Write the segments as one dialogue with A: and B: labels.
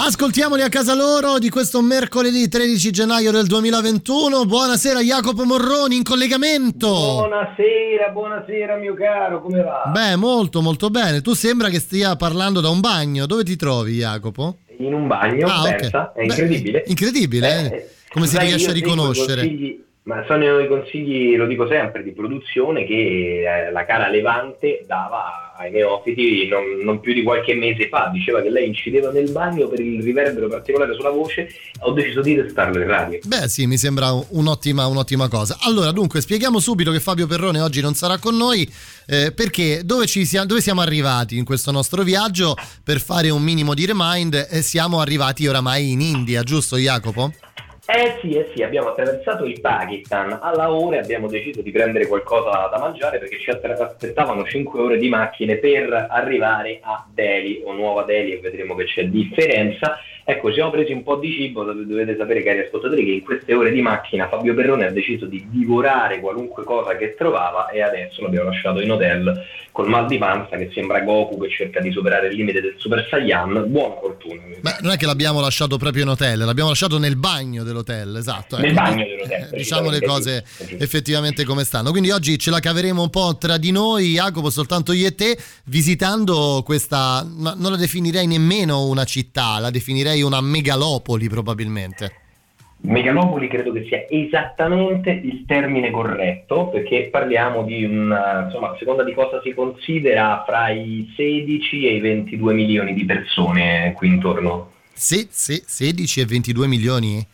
A: Ascoltiamoli a casa loro di questo mercoledì 13 gennaio del 2021. Buonasera Jacopo Morroni in collegamento.
B: Buonasera, buonasera mio caro, come va?
A: Beh, molto molto bene. Tu sembra che stia parlando da un bagno. Dove ti trovi Jacopo?
B: In un bagno,
A: Ah, ok.
B: pensa, è
A: Beh,
B: incredibile.
A: incredibile, eh? Come si riesce a riconoscere?
B: consigli- Ma sono i consigli, lo dico sempre, di produzione che eh, la cara Levante dava ai neofiti non, non più di qualche mese fa. Diceva che lei incideva nel bagno per il riverbero particolare sulla voce. Ho deciso di testarlo in radio.
A: Beh, sì, mi sembra un'ottima, un'ottima cosa. Allora, dunque, spieghiamo subito che Fabio Perrone oggi non sarà con noi eh, perché dove, ci sia- dove siamo arrivati in questo nostro viaggio per fare un minimo di remind e siamo arrivati oramai in India, giusto Jacopo?
B: Eh sì, eh sì, abbiamo attraversato il Pakistan, alla ora abbiamo deciso di prendere qualcosa da mangiare perché ci aspettavano 5 ore di macchine per arrivare a Delhi o Nuova Delhi e vedremo che c'è differenza. Ecco, ci siamo presi un po' di cibo, dov- dovete sapere cari ascoltatori che in queste ore di macchina Fabio Perrone ha deciso di divorare qualunque cosa che trovava e adesso l'abbiamo lasciato in hotel col mal di panza che sembra Goku che cerca di superare il limite del Super Saiyan. Buona fortuna.
A: Beh, non è che l'abbiamo lasciato proprio in hotel, l'abbiamo lasciato nel bagno dell'hotel, esatto.
B: Nel
A: ecco.
B: bagno dell'hotel,
A: Eh, diciamo le cose effettivamente come stanno. Quindi oggi ce la caveremo un po' tra di noi, Jacopo, soltanto io e te, visitando questa, non la definirei nemmeno una città, la definirei una megalopoli probabilmente.
B: Megalopoli credo che sia esattamente il termine corretto perché parliamo di un, insomma, a seconda di cosa si considera, fra i 16 e i 22 milioni di persone qui intorno.
A: Sì, sì, 16 e 22 milioni?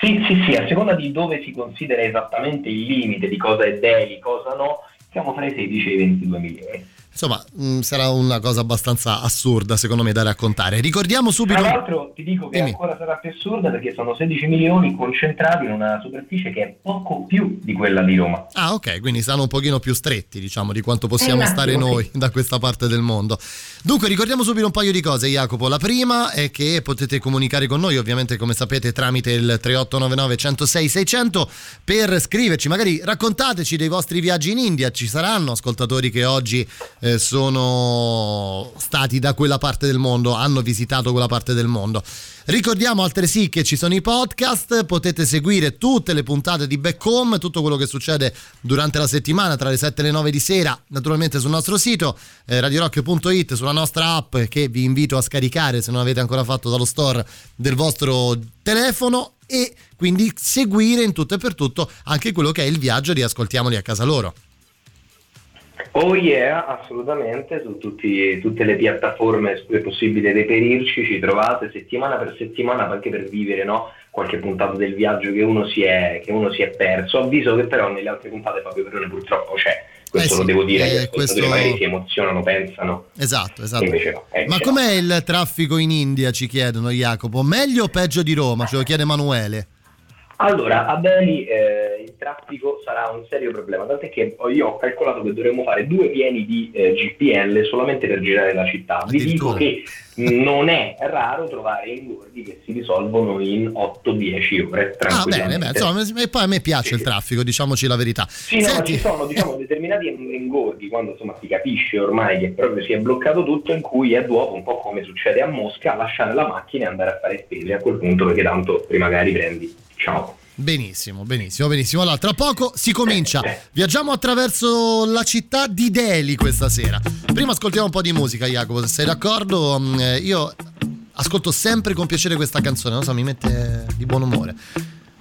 B: Sì, sì, sì, a seconda di dove si considera esattamente il limite di cosa è Delhi, cosa no, siamo fra i 16 e i 22 milioni.
A: Insomma, mh, sarà una cosa abbastanza assurda secondo me da raccontare. Ricordiamo subito...
B: Tra l'altro ti dico che
A: Dimmi.
B: ancora sarà più assurda perché sono 16 milioni concentrati in una superficie che è poco più di quella di Roma.
A: Ah, ok, quindi stanno un pochino più stretti, diciamo, di quanto possiamo
B: Eh, un
A: stare
B: attimo,
A: noi
B: sì.
A: da questa parte del mondo. Dunque, ricordiamo subito un paio di cose, Jacopo. La prima è che potete comunicare con noi, ovviamente, come sapete, tramite il 3899 106 600 per scriverci, magari raccontateci dei vostri viaggi in India. Ci saranno ascoltatori che oggi eh, sono stati da quella parte del mondo, hanno visitato quella parte del mondo. Ricordiamo altresì che ci sono i podcast, potete seguire tutte le puntate di Back Home, tutto quello che succede durante la settimana tra le 7 e le 9 di sera, naturalmente sul nostro sito eh, radiorock.it, sulla nostra app che vi invito a scaricare se non avete ancora fatto dallo store del vostro telefono e quindi seguire in tutto e per tutto anche quello che è il viaggio di Ascoltiamoli a casa loro.
B: Oh yeah, assolutamente, su tutti- tutte le piattaforme su cui è possibile reperirci, ci trovate settimana per settimana anche per vivere no, qualche puntata del viaggio che uno, si è, che uno si è perso. Avviso che però nelle altre puntate Fabio Perrone purtroppo c'è, questo
A: Eh
B: lo
A: sì,
B: devo dire,
A: eh, questo-
B: magari si emozionano, pensano,
A: Esatto, esatto.
B: no. eh,
A: Ma
B: invece no.
A: com'è il traffico in India, ci chiedono Jacopo? Meglio o peggio di Roma? Ce lo chiede Emanuele.
B: Allora, a Delhi eh, il traffico sarà un serio problema, tant'è che io ho calcolato che dovremmo fare due pieni di eh, GPL solamente per girare la città. Vi dico che non è raro trovare ingorghi che si risolvono in 8-10 ore.
A: Ah, bene, beh, insomma, e poi a me piace il traffico, diciamoci la verità.
B: Sì, no,
A: Senti-
B: ci sono diciamo, determinati ingorghi quando insomma, si capisce ormai che proprio si è bloccato tutto, in cui è dopo, un po' come succede a Mosca, lasciare la macchina e andare a fare spese a quel punto perché tanto magari prendi. Ciao.
A: Benissimo, benissimo, benissimo. Allora, tra poco si comincia. Viaggiamo attraverso la città di Delhi questa sera. Prima ascoltiamo un po' di musica, Jacopo, se sei d'accordo. Mm, eh, Io ascolto sempre con piacere questa canzone, non so, mi mette di buon umore.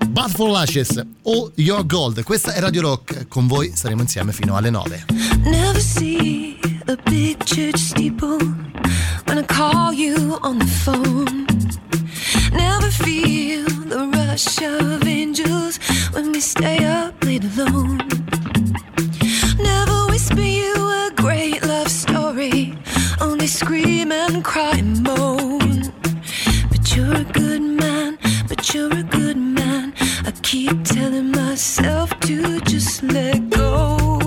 A: But for Lashes, All Your Gold. Questa è Radio Rock. Con voi saremo insieme fino alle 9.
C: Never see a big church steeple when I call you on the phone. Never feel the rush of angels when we stay up late alone. Never whisper you a great love story, only scream and cry and moan. But you're a good man, but you're a good man. I keep telling myself to just let go.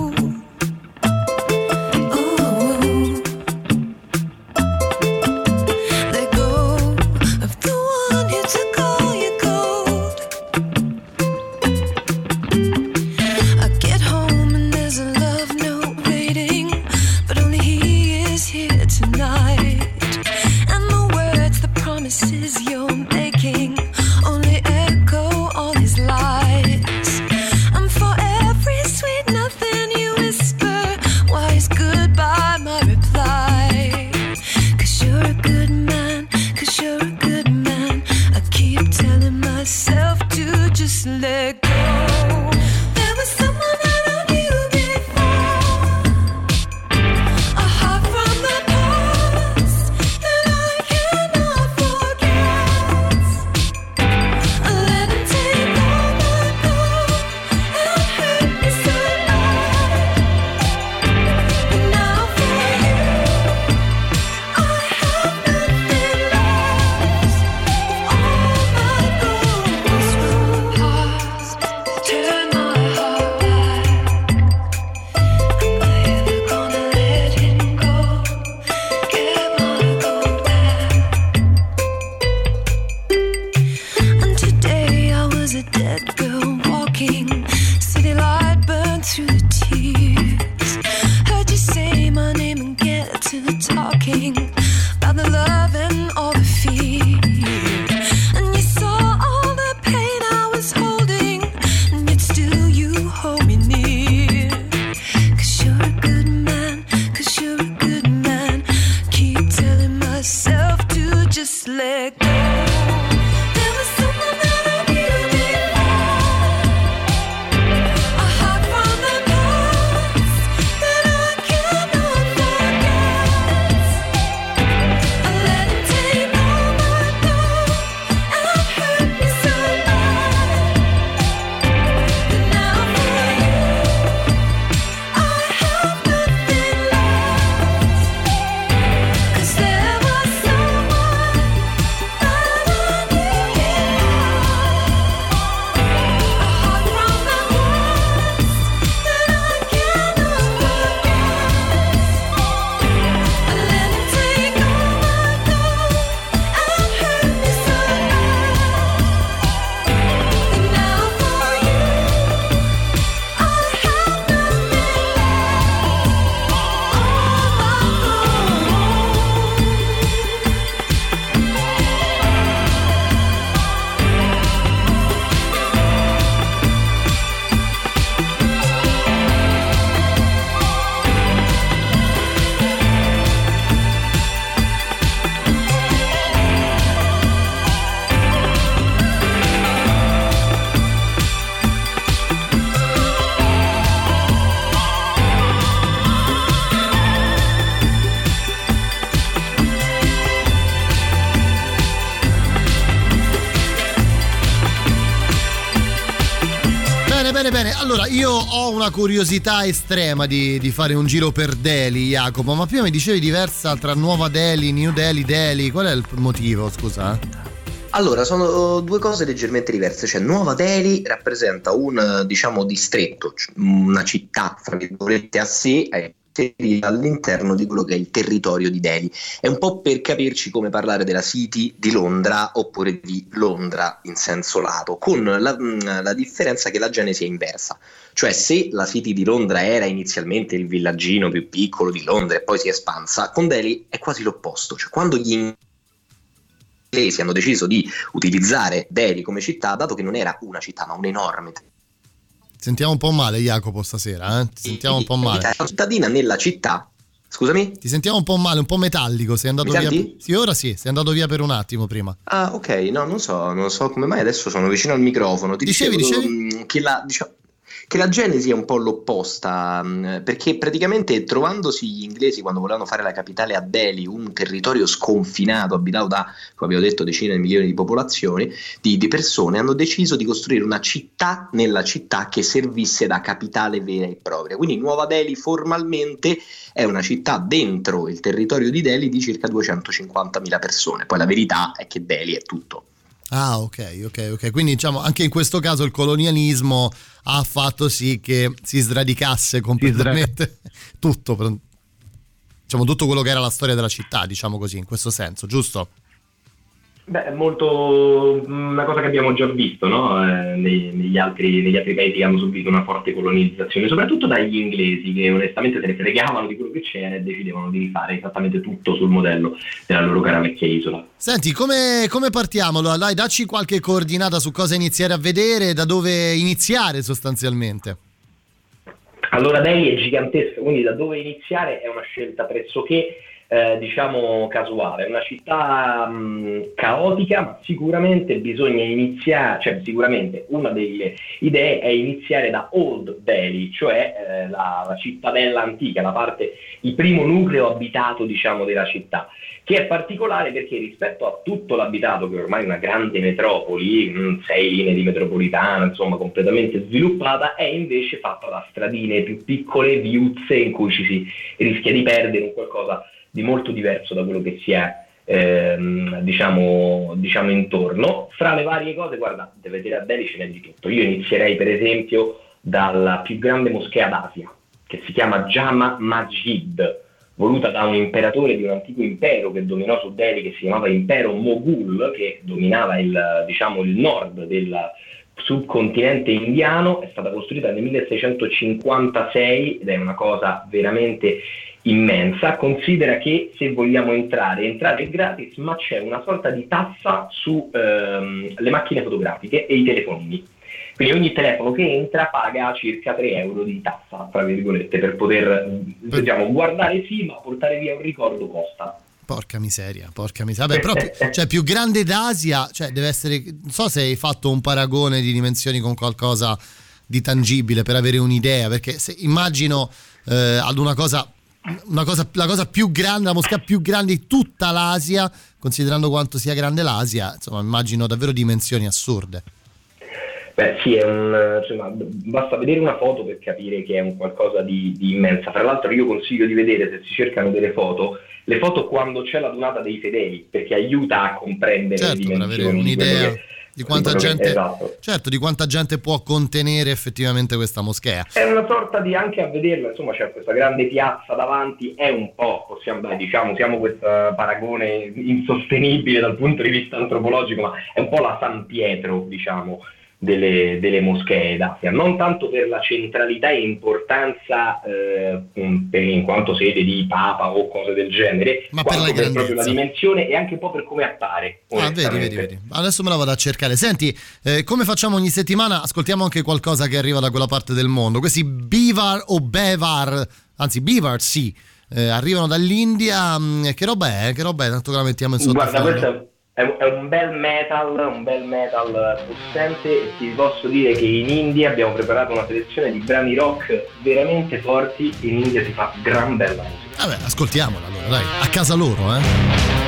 A: Una curiosità estrema di, di fare un giro per Delhi, Jacopo. Ma prima mi dicevi diversa tra Nuova Delhi, New Delhi, Delhi. Qual è il motivo, scusa?
B: Allora, sono due cose leggermente diverse. Cioè, Nuova Delhi rappresenta un, diciamo, distretto, una città, fra virgolette, a sé, inserita all'interno di quello che è il territorio di Delhi. È un po' per capirci come parlare della City di Londra oppure di Londra in senso lato, con la, mh, la differenza che la genesi è inversa. Cioè, se la City di Londra era inizialmente il villaggino più piccolo di Londra e poi si è espansa, con Delhi è quasi l'opposto. Cioè, quando gli inglesi hanno deciso di utilizzare Delhi come città, dato che non era una città, ma un'enorme
A: Sentiamo un po' male, Jacopo, stasera. Eh? Ti sentiamo un po' male.
B: Una cittadina nella città. Scusami?
A: Ti sentiamo un po' male, un po' metallico. Sei andato via. Sì, ora sì, sei andato via per un attimo prima.
B: Ah, ok, no, non so, non so come mai adesso sono vicino al microfono. Ti
A: Dicevi,
B: dicevo,
A: dicevi?
B: mh, Che la, diciamo, che la genesi è un po' l'opposta, mh, perché praticamente trovandosi gli inglesi quando volevano fare la capitale a Delhi, un territorio sconfinato, abitato da, come abbiamo detto, decine di milioni di popolazioni, di, di persone, hanno deciso di costruire una città nella città che servisse da capitale vera e propria. Quindi Nuova Delhi formalmente è una città dentro il territorio di Delhi di circa 250.000 persone. Poi la verità è che Delhi è tutto.
A: Ah, ok, ok, ok. Quindi diciamo anche in questo caso il colonialismo ha fatto sì che si sradicasse completamente tutto, diciamo tutto quello che era la storia della città, diciamo così, in questo senso, giusto?
B: Beh, è molto una cosa che abbiamo già visto no? eh, negli, altri, negli, altri, paesi che hanno subito una forte colonizzazione, soprattutto dagli inglesi che onestamente se ne fregavano di quello che c'era e decidevano di rifare esattamente tutto sul modello della loro cara vecchia isola.
A: Senti, come, come partiamo? Dai, dacci qualche coordinata su cosa iniziare a vedere, da dove iniziare sostanzialmente.
B: Allora, Delhi è gigantesca, quindi da dove iniziare è una scelta pressoché eh, diciamo casuale, una città mh, caotica, ma sicuramente bisogna iniziare, cioè sicuramente una delle idee è iniziare da Old Delhi, cioè eh, la, la, cittadella antica, la parte, il primo nucleo abitato diciamo della città, che è particolare perché rispetto a tutto l'abitato, che ormai è una grande metropoli, mh, sei linee di metropolitana, insomma completamente sviluppata, è invece fatta da stradine più piccole, viuzze in cui ci si rischia di perdere un qualcosa di molto diverso da quello che si è ehm, diciamo, diciamo, intorno. Fra le varie cose, guarda, deve dire a Delhi ce n'è di tutto. Io inizierei per esempio dalla più grande moschea d'Asia, che si chiama Jama Masjid, voluta da un imperatore di un antico impero che dominò su Delhi, che si chiamava Impero Moghul, che dominava il, diciamo, il nord del subcontinente indiano, è stata costruita nel 1656 ed è una cosa veramente immensa, considera che se vogliamo entrare, entrare è gratis, ma c'è una sorta di tassa sulle ehm, macchine fotografiche e i telefonini. Quindi ogni telefono che entra paga circa 3 euro di tassa, tra virgolette, per poter diciamo, guardare sì, ma portare via un ricordo costa.
A: Porca miseria, porca miseria. Vabbè, però, cioè, più grande d'Asia, cioè, deve essere. Non so se hai fatto un paragone di dimensioni con qualcosa di tangibile per avere un'idea, perché se, immagino eh, ad una cosa Cosa, la cosa più grande, la moschea più grande di tutta l'Asia, considerando quanto sia grande l'Asia, insomma, immagino davvero dimensioni assurde.
B: Beh, sì, un, insomma, basta vedere una foto per capire che è un qualcosa di, di, immensa. Tra l'altro, io consiglio di vedere se si cercano delle foto, le foto quando c'è la donata dei fedeli, perché aiuta a comprendere
A: certo,
B: le dimensioni.
A: Per avere un'idea.
B: Di
A: di quanta, gente, esatto. certo, di quanta gente può contenere effettivamente questa moschea.
B: È una sorta di anche a vederla, insomma, c'è questa grande piazza davanti, è un po', possiamo, beh, diciamo, siamo questo paragone insostenibile dal punto di vista antropologico, ma è un po' la San Pietro, diciamo, delle, delle, moschee d'Asia, non tanto per la centralità e importanza eh, in quanto sede di Papa o cose del genere,
A: ma per, la
B: per proprio la dimensione e anche un po' per come appare.
A: Ah, vedi, vedi, vedi. Adesso me la vado a cercare. Senti, eh, come facciamo ogni settimana? Ascoltiamo anche qualcosa che arriva da quella parte del mondo. Questi Bivar o Bevar, anzi Bivar sì, eh, arrivano dall'India. Mm, che roba è? Che roba è? Tanto che la mettiamo in sottofondo.
B: Guarda, questo è, un bel metal, un bel metal possente e ti posso dire che in India abbiamo preparato una selezione di brani rock veramente forti, in India si fa gran bella musica.
A: Vabbè, ascoltiamola allora, dai, a casa loro, eh.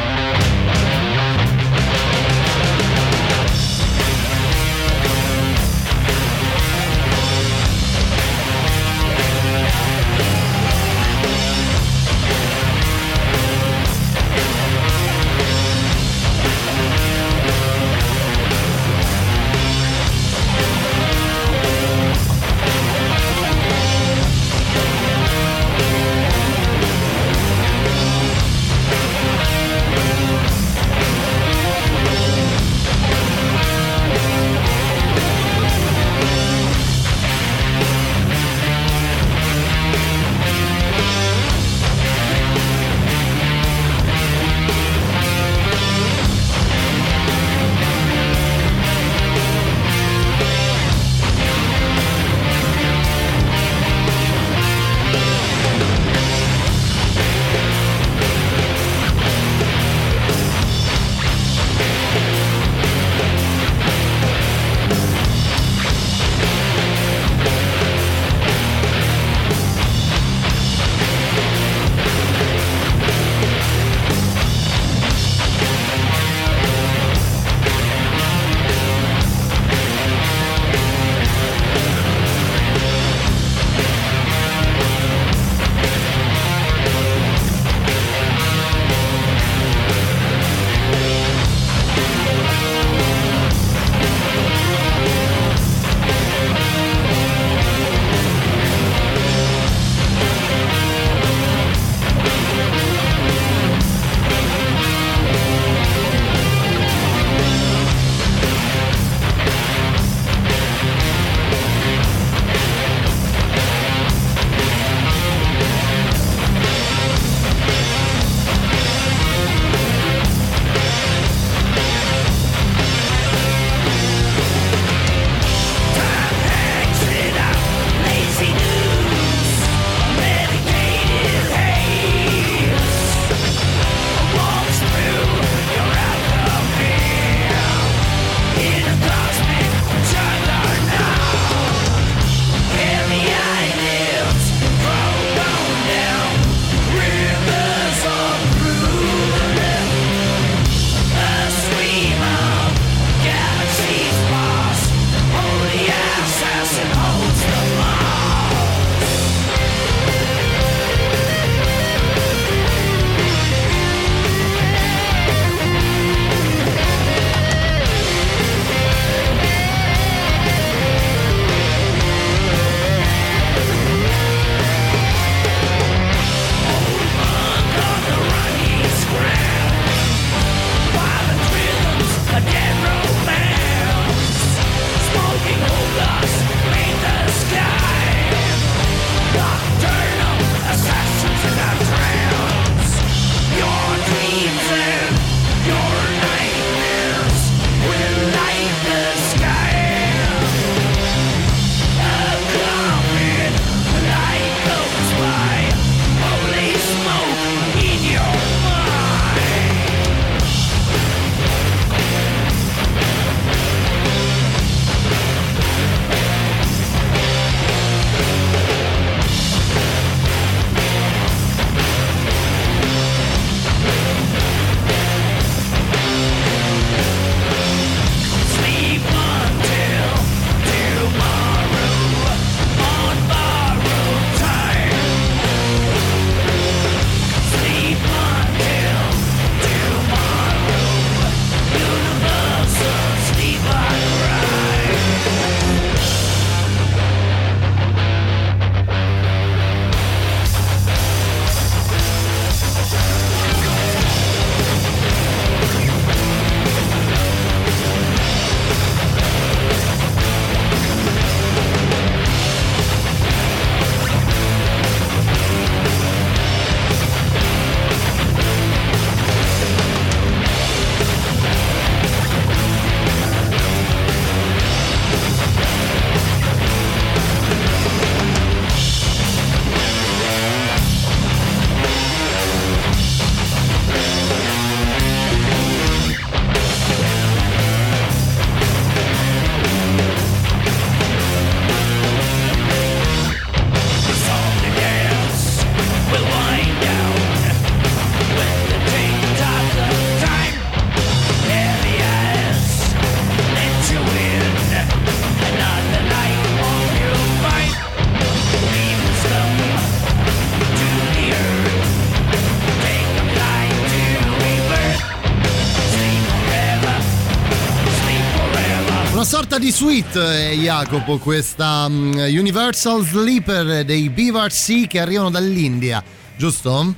A: Sorta di suite, eh, Jacopo, questa um, Universal Sleeper dei Beaver Sea che arrivano dall'India, giusto?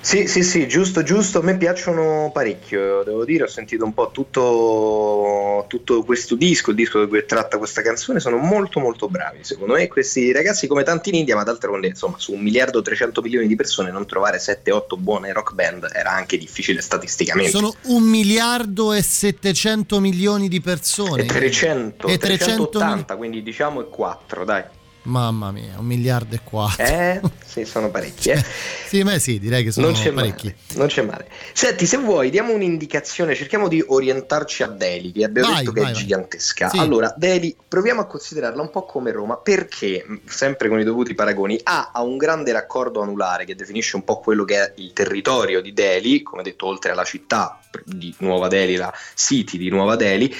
B: Sì, sì, sì, giusto, giusto. A me piacciono parecchio, devo dire. Ho sentito un po' tutto, tutto questo disco, il disco cui tratta questa canzone. Sono molto, molto bravi. Secondo me, questi ragazzi, come tanti in India, ma d'altronde, insomma, su un miliardo e 300 milioni di persone, non trovare 7-8 buone rock band era anche difficile statisticamente.
A: Sono un miliardo e 700 milioni di persone.
B: E 300,
A: E
B: 380,
A: 300
B: quindi diciamo e 4, dai.
A: Mamma mia, un miliardo e quattro.
B: Eh, sì, sono parecchi. Eh.
A: Sì, beh, sì, direi che sono
B: non c'è
A: parecchi.
B: male. Non c'è male. Senti, se vuoi, diamo un'indicazione, cerchiamo di orientarci a Delhi, che abbiamo
A: Vai,
B: detto che
A: vai,
B: è
A: vai.
B: gigantesca.
A: Sì.
B: Allora, Delhi, proviamo a considerarla un po' come Roma, perché, sempre con i dovuti paragoni, ha un grande raccordo anulare che definisce un po' quello che è il territorio di Delhi, come detto, oltre alla città di Nuova Delhi, la City di Nuova Delhi,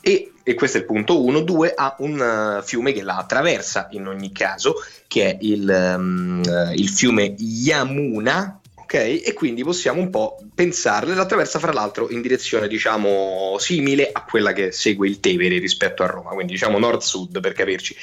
B: e, e questo è il punto 1. 2 ha un eh, fiume che la attraversa in ogni caso, che è il, ehm, eh, il fiume Yamuna. Ok, e quindi possiamo un po' pensarle, la attraversa fra l'altro in direzione diciamo simile a quella che segue il Tevere rispetto a Roma, quindi diciamo nord-sud per capirci.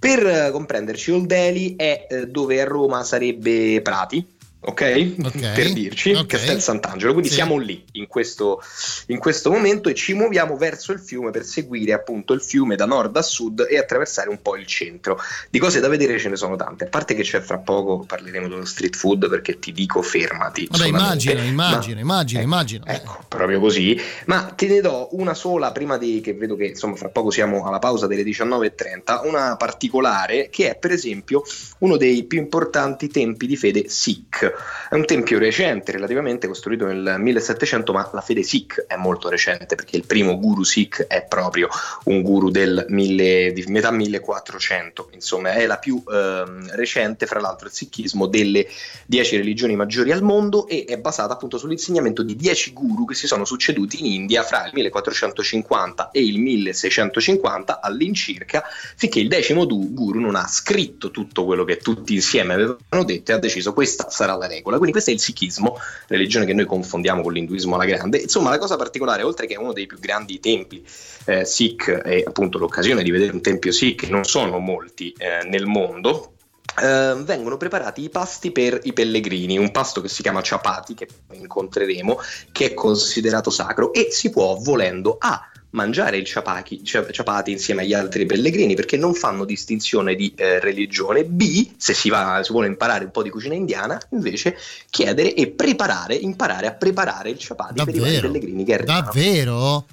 B: Per eh, comprenderci, Old Delhi è eh, dove a Roma sarebbe Prati, ok?
A: Ok,
B: Per dirci,
A: ok.
B: Castel Sant'Angelo, quindi
A: Sì.
B: siamo lì in questo, in questo momento e ci muoviamo verso il fiume per seguire appunto il fiume da nord a sud e attraversare un po' il centro. Di cose da vedere ce ne sono tante, a parte che c'è fra poco parleremo dello street food perché ti dico fermati.
A: Vabbè, immagino, immagino,
B: Ma-
A: immagino,
B: ecco,
A: immagino.
B: Ecco, proprio così. Ma te ne do una sola prima di che vedo che insomma fra poco siamo alla pausa delle 19.30, una particolare che è per esempio uno dei più importanti tempi di fede Sikh. È un tempio recente, relativamente costruito nel 1700, ma la fede Sikh è molto recente perché il primo guru Sikh è proprio un guru del mille- di metà 1400, insomma è la più ehm, recente, fra l'altro il Sikhismo delle dieci religioni maggiori al mondo e è basata appunto sull'insegnamento di dieci guru che si sono succeduti in India fra il 1450 e il 1650 all'incirca, finché il decimo guru non ha scritto tutto quello che tutti insieme avevano detto e ha deciso questa sarà la regola. Quindi questo è il Sikhismo, religione che noi confondiamo con l'induismo alla grande. Insomma, la cosa particolare, oltre che è uno dei più grandi templi eh, Sikh e appunto l'occasione di vedere un tempio Sikh, non sono molti eh, nel mondo, eh, vengono preparati i pasti per i pellegrini, un pasto che si chiama chapati, che incontreremo, che è considerato sacro e si può, volendo, A mangiare il ciapati, ciapati insieme agli altri pellegrini perché non fanno distinzione di eh, religione B se si, va, si vuole imparare un po' di cucina indiana invece chiedere e preparare imparare a preparare il ciapati per i
A: Davvero?
B: pellegrini che arrivano
A: Davvero?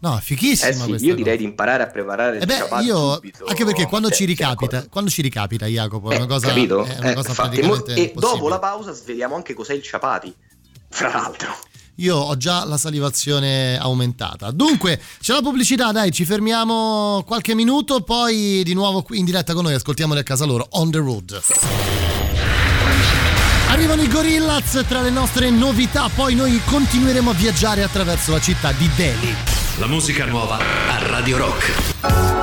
A: No, è fighissima
B: eh sì, io
A: cosa.
B: direi di imparare a preparare il
A: Eh beh, io
B: subito.
A: anche perché quando
B: Cioè,
A: ci ricapita, quando ci ricapita, Jacopo, è
B: Eh,
A: una cosa,
B: capito?
A: è una
B: Eh,
A: cosa
B: infatti, mo- e dopo la pausa sveliamo anche cos'è il ciapati. Fra l'altro.
A: Io ho già la salivazione aumentata. Dunque, c'è la pubblicità, dai, ci fermiamo qualche minuto, poi di nuovo qui in diretta con noi, ascoltiamoli a casa loro, on the road. Arrivano i Gorillaz tra le nostre novità, poi noi continueremo a viaggiare attraverso la città di Delhi.
D: La musica nuova a Radio Rock.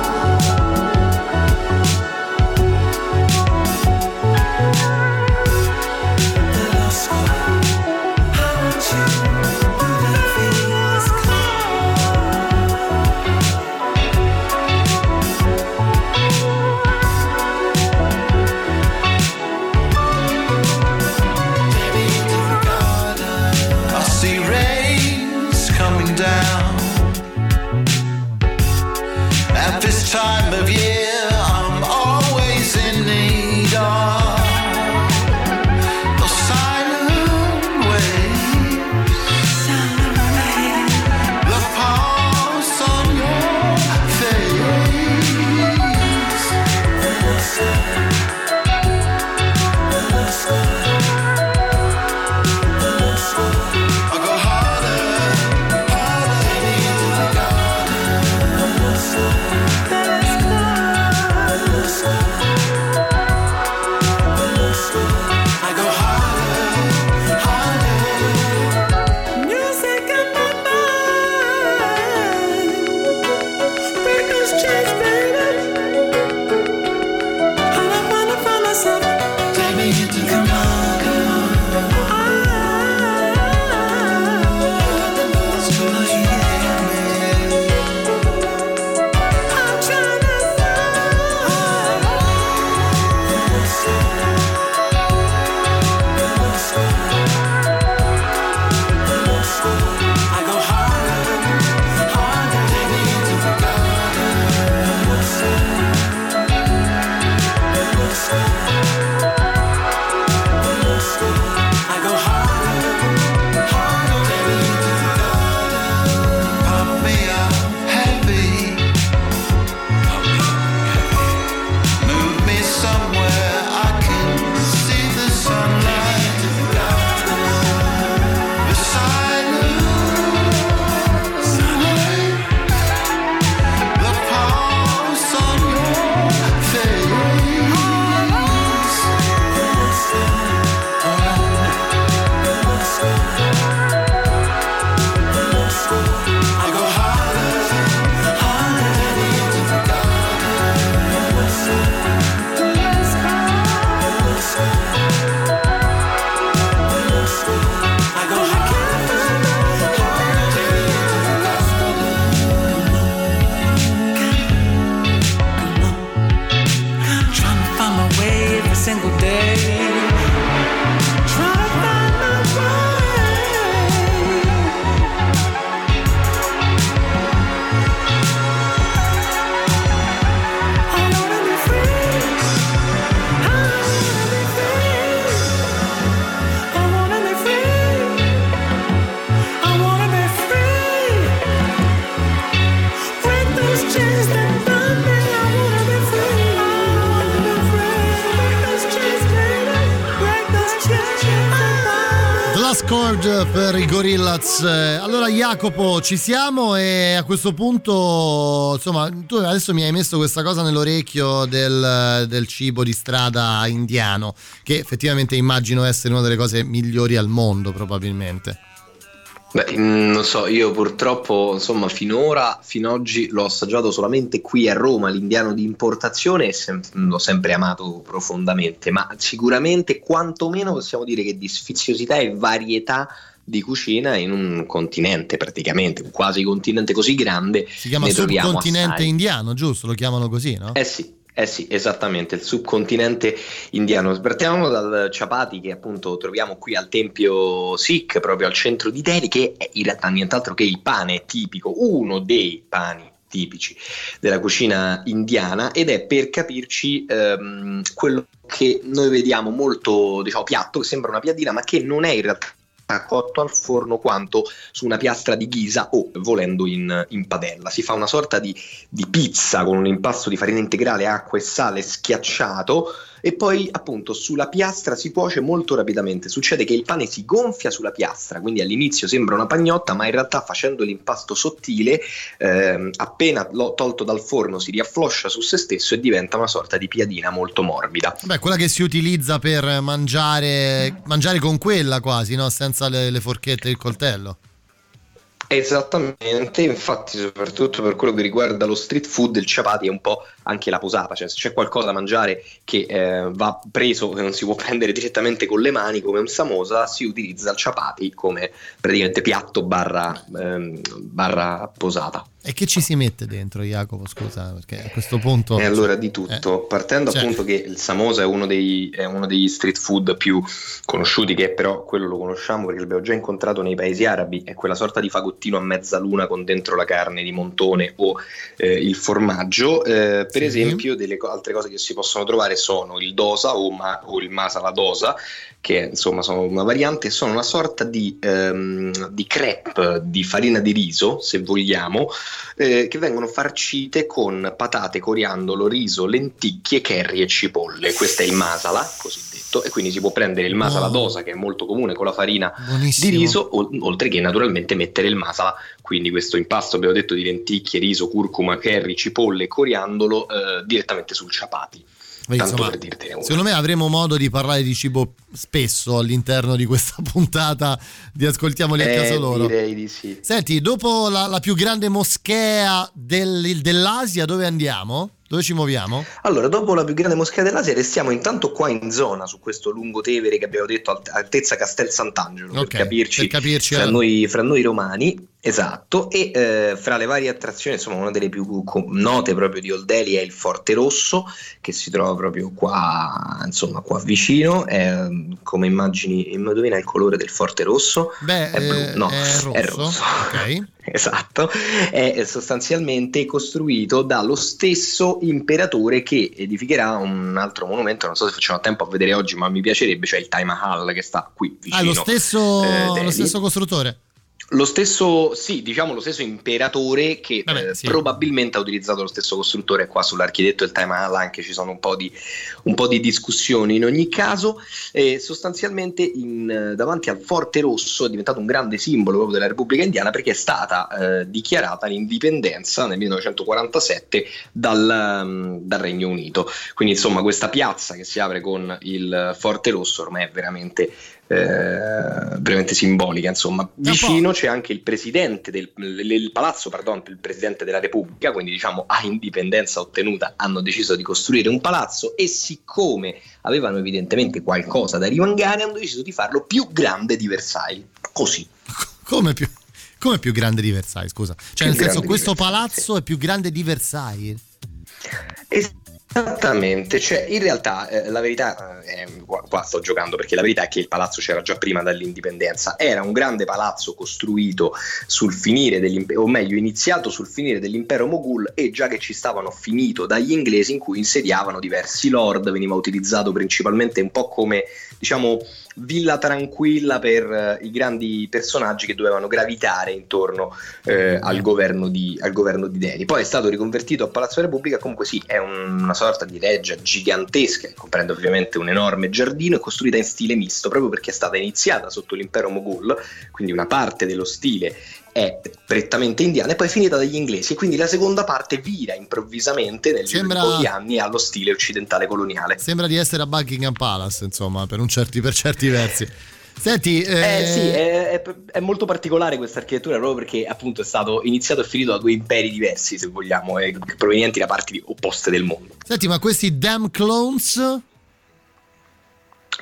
A: Discord per i Gorillaz. Allora Jacopo, ci siamo e a questo punto, insomma, tu adesso mi hai messo questa cosa nell'orecchio del, del cibo di strada indiano, che effettivamente immagino essere una delle cose migliori al mondo probabilmente.
B: Beh, mm, non so, io purtroppo, insomma, finora, fino ad oggi l'ho assaggiato solamente qui a Roma, l'indiano di importazione, e sem- l'ho sempre amato profondamente, ma sicuramente quantomeno possiamo dire che di sfiziosità e varietà di cucina in un continente praticamente, un quasi continente così grande.
A: Si chiama subcontinente indiano, giusto? Lo chiamano così, no?
B: Eh sì, eh sì, esattamente, il subcontinente indiano. Partiamo dal chapati che appunto troviamo qui al tempio Sikh, proprio al centro di Delhi, che è in realtà nient'altro che il pane tipico, uno dei pani tipici della cucina indiana ed è per capirci ehm, quello che noi vediamo molto diciamo piatto che sembra una piadina ma che non è in realtà cotto al forno quanto su una piastra di ghisa o volendo in, in padella. Si fa una sorta di, di pizza con un impasto di farina integrale, acqua e sale schiacciato e poi appunto sulla piastra si cuoce molto rapidamente. Succede che il pane si gonfia sulla piastra, quindi all'inizio sembra una pagnotta, ma in realtà facendo l'impasto sottile, ehm, appena l'ho tolto dal forno si riaffloscia su se stesso e diventa una sorta di piadina molto morbida.
A: Beh, quella che si utilizza per mangiare, mangiare con quella quasi, no? Senza le, le forchette e il coltello.
B: Esattamente, infatti soprattutto per quello che riguarda lo street food il chapati è un po' anche la posata, cioè se c'è qualcosa da mangiare che eh, va preso, che non si può prendere direttamente con le mani come un samosa, si utilizza il chapati come praticamente piatto barra, ehm, barra posata.
A: E che ci si mette dentro, Jacopo? Scusa, perché a questo punto.
B: E allora di tutto,
A: Eh.
B: partendo
A: Cioè-
B: appunto che il samosa è uno, dei, è uno degli street food più conosciuti, che però quello lo conosciamo perché l'abbiamo già incontrato nei paesi arabi, è quella sorta di fagottino a mezzaluna con dentro la carne di montone o eh, il formaggio. Eh, per
A: Sì.
B: esempio, delle co- altre cose che si possono trovare sono il dosa o, ma- o il masala dosa, che insomma sono una variante, sono una sorta di, ehm, di crepe di farina di riso, se vogliamo, eh, che vengono farcite con patate, coriandolo, riso, lenticchie, curry e cipolle. Questo è il masala, cosiddetto, e quindi si può prendere il masala
A: Oh.
B: dosa, che è molto comune con la farina
A: Buonissimo.
B: di riso, o- oltre che naturalmente mettere il masala, quindi questo impasto abbiamo detto di lenticchie, riso, curcuma, curry, cipolle, coriandolo eh, direttamente sul ciapati. Tanto
A: insomma. Secondo me avremo modo di parlare di cibo spesso all'interno di questa puntata di Ascoltiamoli a
B: Eh,
A: casa loro.
B: Direi di sì.
A: Senti, dopo la, la più grande moschea del- dell'Asia, dove andiamo? Dove ci muoviamo?
B: Allora, dopo la più grande moschea dell'Asia, restiamo intanto qua in zona, su questo lungotevere che abbiamo detto alt- altezza Castel Sant'Angelo,
A: Ok,
B: per capirci,
A: per capirci,
B: fra,
A: eh.
B: noi, fra noi romani. Esatto, e eh, fra le varie attrazioni, insomma, una delle più note proprio di Old Delhi è il Forte Rosso, che si trova proprio qua, insomma, qua vicino. È, come immagini, indovina il colore del Forte Rosso?
A: Beh,
B: È blu,
A: eh,
B: no,
A: è rosso.
B: è rosso.
A: Ok.
B: Esatto, è sostanzialmente costruito dallo stesso imperatore che edificherà un altro monumento, non so se facciamo tempo a vedere oggi, ma mi piacerebbe, cioè il Taj Mahal che sta qui vicino.
A: Ah, lo stesso,
B: eh,
A: lo stesso costruttore.
B: Lo stesso, sì, diciamo lo stesso imperatore che
A: Vabbè,
B: eh,
A: sì.
B: probabilmente ha utilizzato lo stesso costruttore qua sull'architetto del Taj Mahal, anche ci sono un po' di, un po' di discussioni in ogni caso. Eh, sostanzialmente in, eh, davanti al Forte Rosso è diventato un grande simbolo proprio della Repubblica Indiana perché è stata eh, dichiarata l'indipendenza nel 1947 dal, mm, dal Regno Unito. Quindi insomma questa piazza che si apre con il Forte Rosso ormai è veramente eh, veramente simbolica. Insomma, vicino c'è anche il presidente del il palazzo, pardon, il presidente della Repubblica, quindi diciamo a indipendenza ottenuta hanno deciso di costruire un palazzo e siccome avevano evidentemente qualcosa da rimangare hanno deciso di farlo più grande di Versailles. Così.
A: Come più, come più grande di Versailles, scusa. Cioè,
B: Più
A: nel senso, questo palazzo è più grande di Versailles.
B: Esattamente, cioè in realtà eh, la verità, eh, qua, qua sto giocando perché la verità è che il palazzo c'era già prima dall'indipendenza, era un grande palazzo costruito sul finire dell'impero, o meglio iniziato sul finire dell'impero Moghul e già che ci stavano finito dagli inglesi in cui insediavano diversi lord, veniva utilizzato principalmente un po' come diciamo villa tranquilla per eh, i grandi personaggi che dovevano gravitare intorno eh, al, governo di, al governo di Deni. Poi è stato riconvertito a Palazzo Repubblica, comunque sì, è un, una sorta di reggia gigantesca, che comprende ovviamente un enorme giardino, è costruita in stile misto proprio perché è stata iniziata sotto l'impero Mogul, quindi una parte dello stile è prettamente indiana e poi è finita dagli inglesi, quindi la seconda parte vira improvvisamente negli
A: sembra,
B: anni allo stile occidentale coloniale.
A: Sembra di essere a Buckingham Palace, insomma, per, certi, per certi versi. Senti,
B: eh...
A: Eh,
B: sì, è, è, è, molto particolare questa architettura proprio perché appunto è stato iniziato e finito da due imperi diversi, se vogliamo, eh, provenienti da parti opposte del mondo.
A: Senti, ma questi damn clones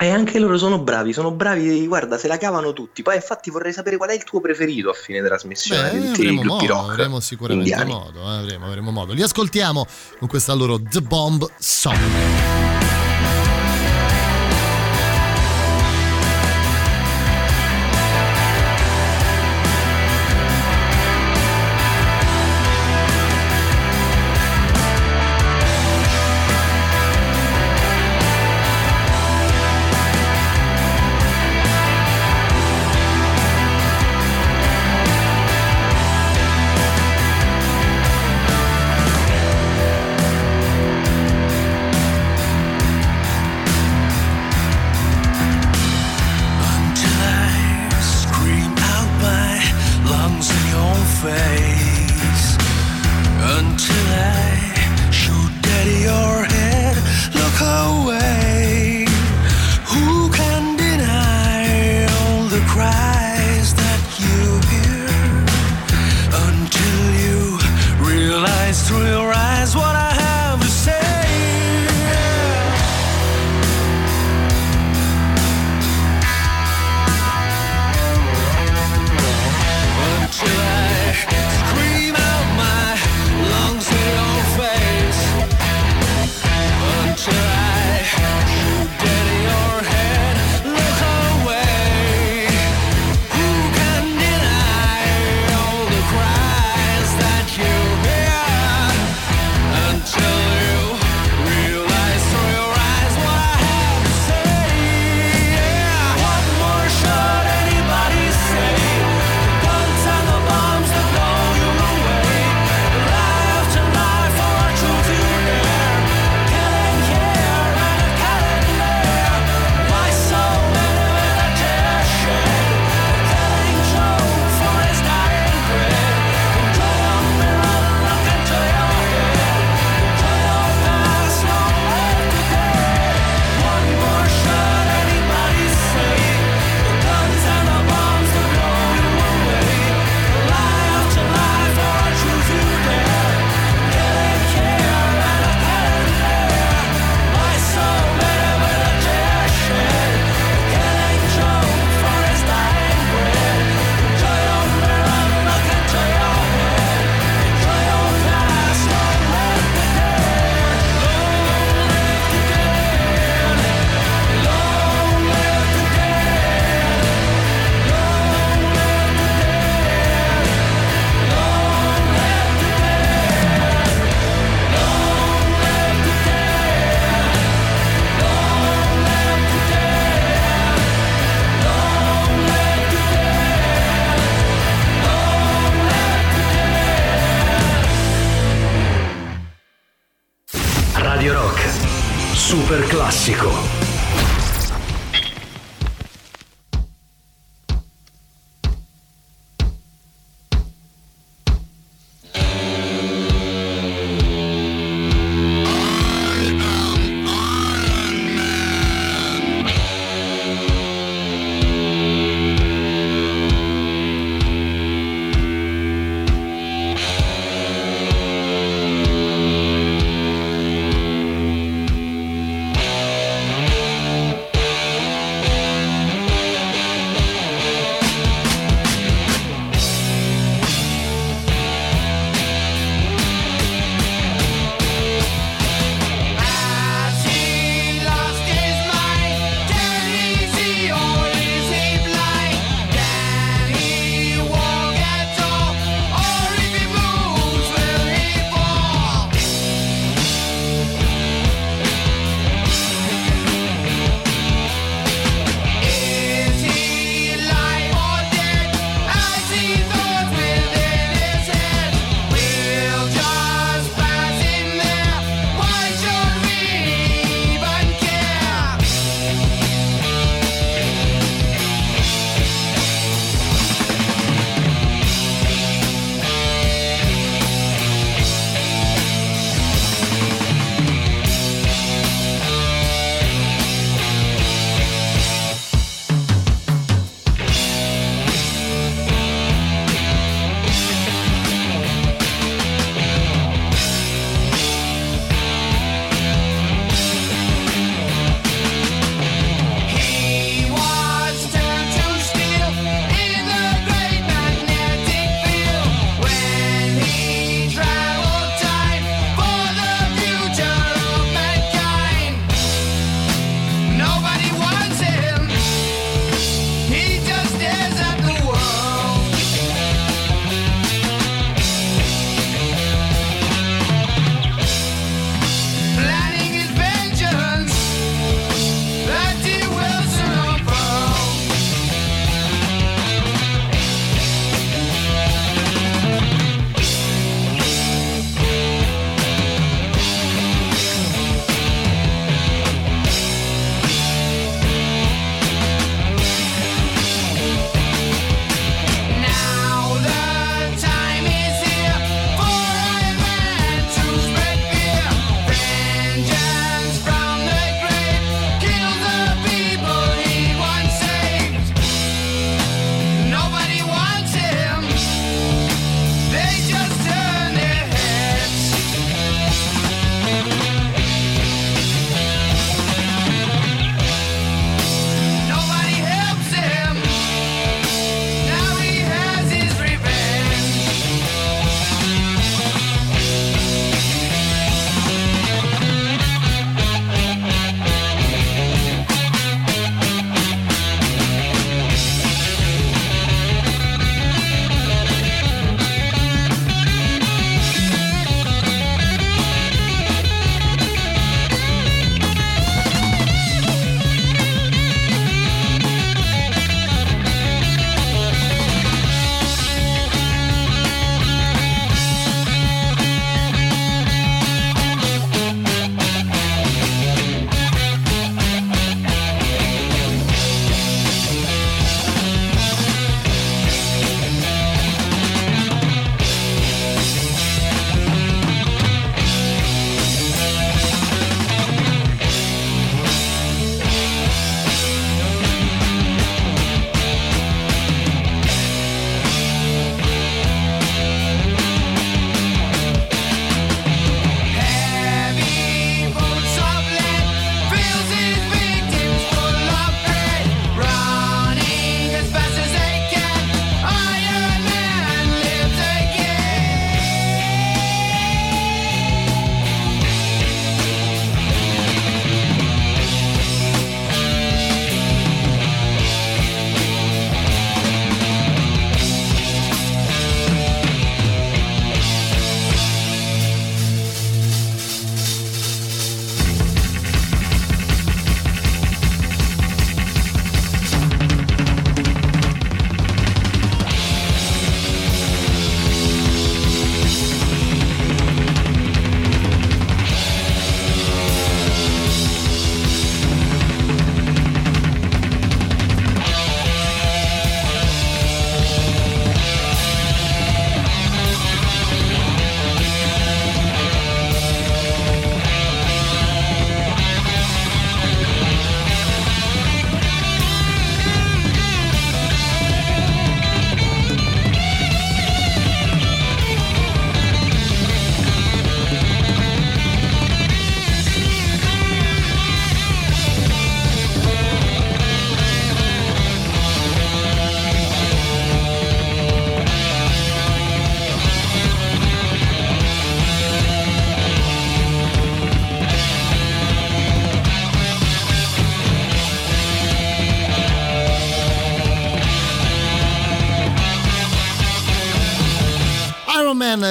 B: e anche loro sono bravi, sono bravi, guarda, se la cavano tutti. Poi infatti vorrei sapere qual è il tuo preferito a fine trasmissione
A: Beh,
B: di tutti i
A: modo,
B: rock.
A: Avremo sicuramente
B: indiani.
A: modo, eh, avremo, avremo modo. Li ascoltiamo con questa loro The Bomb Song.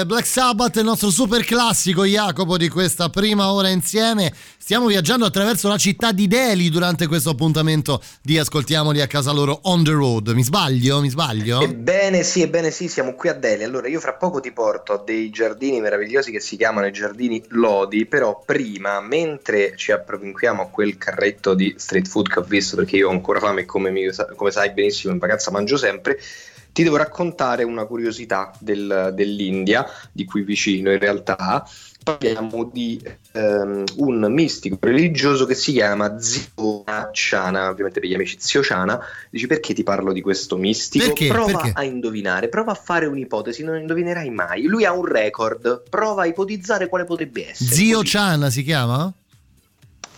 A: Black Sabbath, il nostro super classico Jacopo di questa prima ora insieme. Stiamo viaggiando attraverso la città di Delhi durante questo appuntamento di Ascoltiamoli a casa loro on the road. Mi sbaglio? Mi sbaglio?
B: Ebbene sì, ebbene sì, siamo qui a Delhi. Allora io fra poco ti porto a dei giardini meravigliosi che si chiamano i giardini Lodi, però prima, mentre ci appropinquiamo a quel carretto di street food che ho visto, perché io ho ancora fame e come, come sai benissimo in vacanza mangio sempre, ti devo raccontare una curiosità del- dell'India, di qui vicino in realtà. Parliamo di ehm, un mistico religioso che si chiama Zio Chana, ovviamente per gli amici Zio Chana. Dici perché ti parlo di questo mistico?
A: Perché?
B: Prova
A: Perché?
B: a indovinare, prova a fare un'ipotesi, non indovinerai mai. Lui ha un record, prova a ipotizzare quale potrebbe essere.
A: Zio
B: Così.
A: Chan si chiama?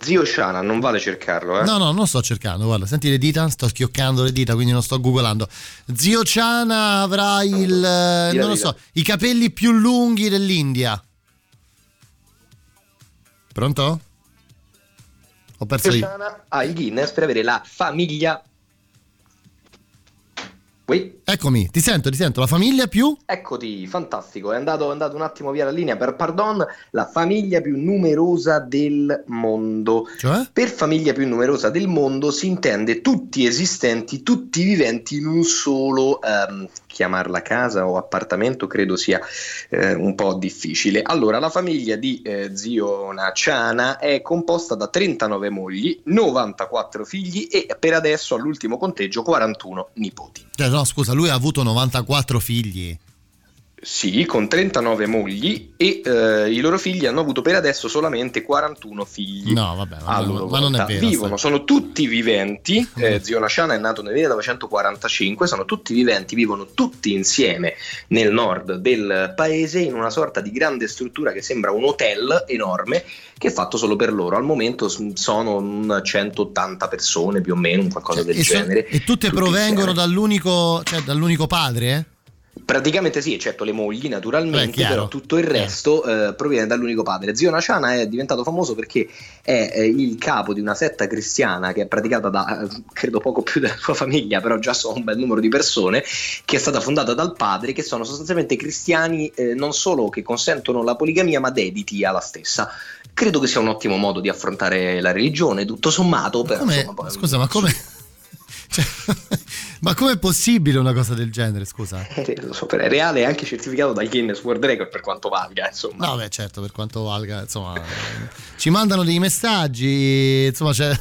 B: Zio Chana, non vale cercarlo, eh?
A: No, no, non sto cercando, guarda, senti le dita, sto schioccando le dita, quindi non sto googolando. Zio Chana avrà il, eh,
B: Dila,
A: non lo so, i capelli più lunghi dell'India. Pronto? Ho perso
B: Zio
A: io.
B: Chana ha il Guinness per avere la famiglia. Ui,
A: Eccomi, ti sento, ti sento, la famiglia più?
B: Eccoti, fantastico, è andato, è andato un attimo via la linea per pardon, la famiglia più numerosa del mondo.
A: Cioè?
B: Per famiglia più numerosa del mondo si intende tutti esistenti, tutti viventi in un solo, ehm, chiamarla casa o appartamento credo sia eh, un po' difficile. Allora, la famiglia di eh, zio Naciana è composta da 39 mogli, 94 figli e per adesso all'ultimo conteggio 41 nipoti.
A: Cioè, no, scusa, lui ha avuto 94 figli.
B: Sì, con 39 mogli e eh, i loro figli hanno avuto per adesso solamente 41 figli.
A: No, vabbè, ma,
B: a
A: ma- non è vero.
B: Vivono, sono tutti viventi. eh, zio Nasciana è nato nel 1945, sono tutti viventi, vivono tutti insieme nel nord del paese in una sorta di grande struttura che sembra un hotel enorme che è fatto solo per loro. Al momento sono un 180 persone più o meno, un qualcosa del
A: e, so-
B: genere.
A: e tutte
B: Tutti
A: provengono
B: insieme.
A: dall'unico, cioè, dall'unico padre? eh?
B: Praticamente sì, eccetto le mogli
A: Beh,
B: naturalmente,
A: chiaro.
B: però tutto il resto eh, proviene dall'unico padre. Zio Naciana è diventato famoso perché è eh, il capo di una setta cristiana che è praticata da eh, credo poco più della sua famiglia, però già sono un bel numero di persone, che è stata fondata dal padre, che sono sostanzialmente cristiani eh, non solo che consentono la poligamia, ma dediti alla stessa. Credo che sia un ottimo modo di affrontare la religione, tutto sommato. Però,
A: Come-
B: insomma, poi-
A: scusa, ma come... cioè, ma com'è possibile una cosa del genere, scusa?
B: Eh, lo so, è reale e anche certificato dal Guinness World Record per quanto valga, insomma.
A: No, beh, certo, per quanto valga, insomma, ci mandano dei messaggi, insomma, c'è...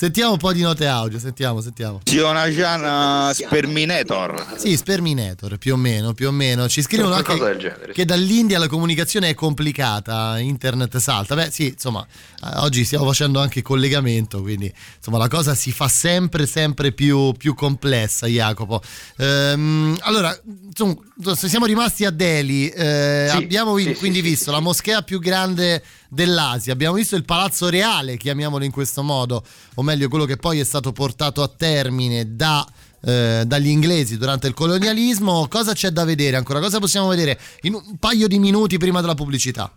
A: sentiamo un po' di note audio, sentiamo, sentiamo.
E: Zio Naciana Sperminator.
A: Sì, Sperminator, più o meno, più o meno. Ci scrivono anche
B: genere.
A: che dall'India la comunicazione è complicata, internet salta. Beh, sì, insomma, eh, oggi stiamo facendo anche collegamento, quindi insomma la cosa si fa sempre, sempre più, più complessa, Jacopo. Ehm, allora, insomma, se siamo rimasti a Delhi, eh,
B: Sì,
A: abbiamo
B: sì,
A: quindi
B: sì,
A: visto
B: sì,
A: la moschea più grande dell'Asia, abbiamo visto il palazzo reale, chiamiamolo in questo modo, o meglio quello che poi è stato portato a termine da eh, dagli inglesi durante il colonialismo. Cosa c'è da vedere ancora? Cosa possiamo vedere in un paio di minuti prima della pubblicità?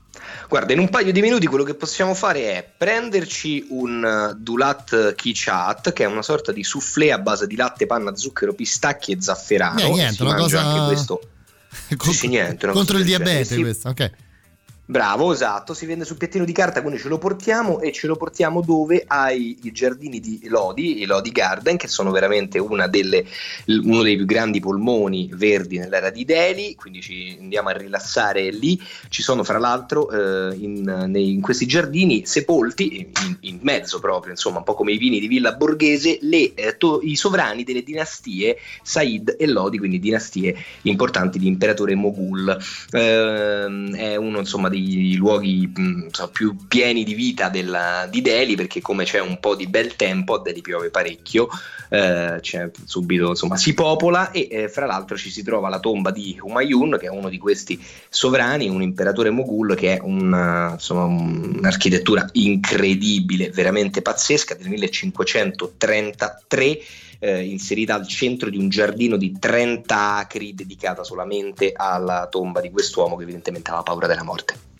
B: Guarda, in un paio di minuti quello che possiamo fare è prenderci un uh, Dulat Kichat, che è una sorta di soufflé a base di latte, panna, zucchero, pistacchi e zafferano.
A: Eh, niente, una cosa-
B: anche questo.
A: Con-
B: sì, niente,
A: contro il diabete
B: Sì.
A: questa, ok.
B: Bravo, esatto, si vende sul piattino di carta, quindi ce lo portiamo e ce lo portiamo dove? Ai giardini di Lodi, i Lodi Garden, che sono veramente delle, uno dei più grandi polmoni verdi nell'era di Delhi, quindi ci andiamo a rilassare lì. Ci sono fra l'altro eh, in, nei- in questi giardini sepolti, in, in mezzo proprio, insomma, un po' come i vini di Villa Borghese, le, eh, to- i sovrani delle dinastie Said e Lodi, quindi dinastie importanti di imperatore Moghul. Ehm, è uno insomma dei luoghi insomma, più pieni di vita della- di Delhi perché come c'è un po' di bel tempo a Delhi piove parecchio eh, subito insomma si popola e eh, fra l'altro ci si trova la tomba di Humayun che è uno di questi sovrani un imperatore Moghul che è una- insomma, un'architettura incredibile veramente pazzesca del 1533 eh, inserita al centro di un giardino di 30 acri dedicata solamente alla tomba di quest'uomo che evidentemente aveva paura della morte.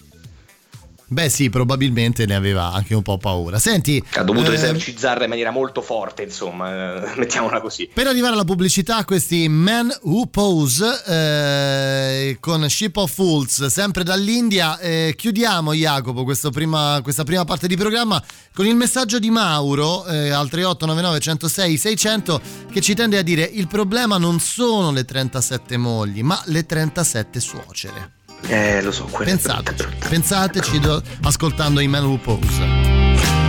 A: Beh sì, probabilmente ne aveva anche un po' paura. Senti,
B: Ha dovuto
A: eh,
B: esercitarla in maniera molto forte, insomma, eh, mettiamola così.
A: Per arrivare alla pubblicità, questi Men Who Pose eh, con Ship of Fools, sempre dall'India. Eh, chiudiamo, Jacopo, prima- questa prima parte di programma con il messaggio di Mauro eh, al 3899 106 600 che ci tende a dire: il problema non sono le 37 mogli, ma le 37 suocere.
B: Eh, lo so, quello
A: Pensateci, pensateci do- ascoltando i Men Who Pose.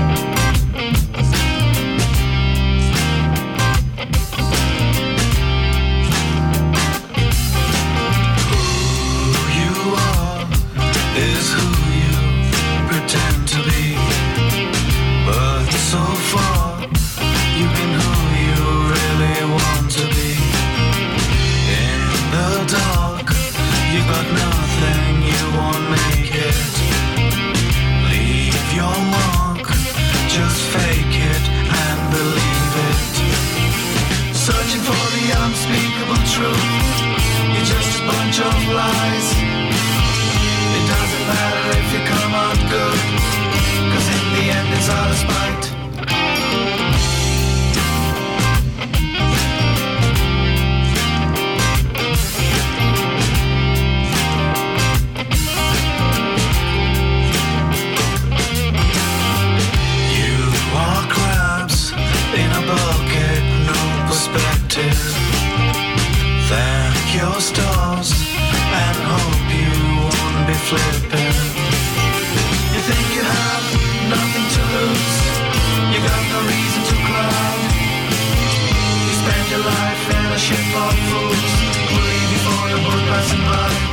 A: Passing by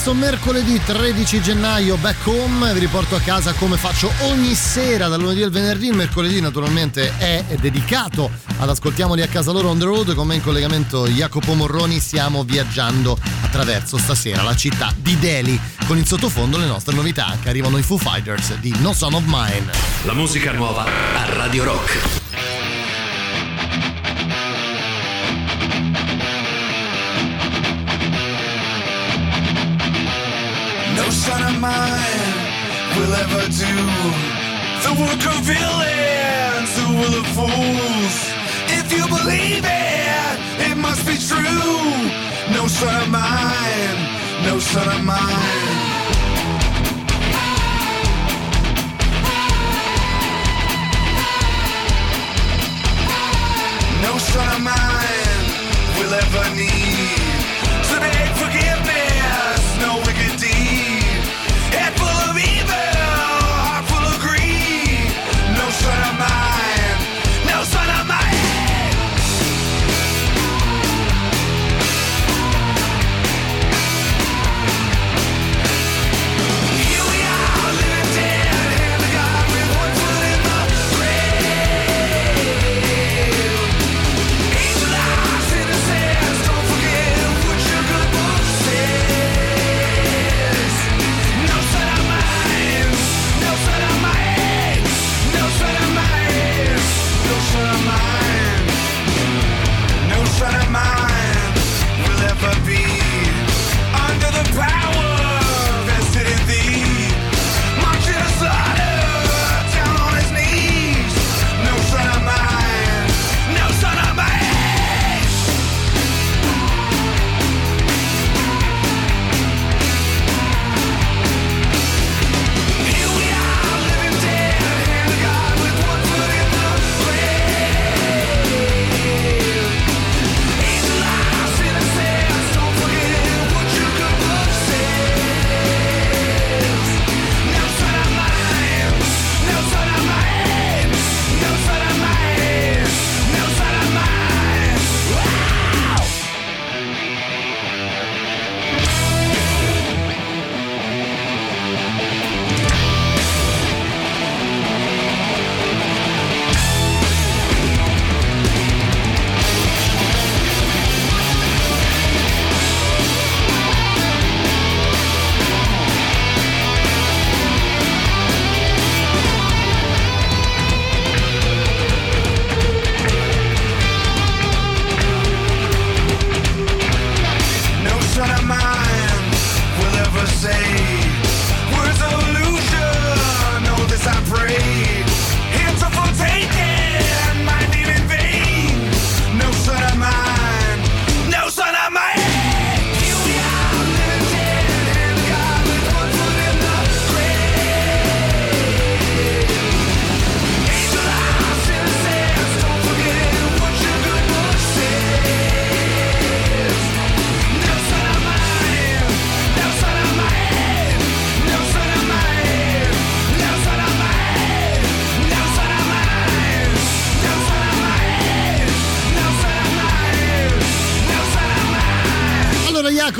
A: questo mercoledì 13 gennaio, back home, vi riporto a casa come faccio ogni sera dal lunedì al venerdì, il mercoledì naturalmente è dedicato ad Ascoltiamoli a casa loro on the road, con me in collegamento Jacopo Morroni, stiamo viaggiando attraverso stasera la città di Delhi, con in sottofondo le nostre novità, che arrivano i Foo Fighters di No Son of Mine.
D: La musica nuova a Radio Rock.
F: Will ever do the work of villains who will of fools. If you believe it, it must be true. No son of mine, no son of mine. No son of mine will ever need to beg forgiveness. No wicked deed,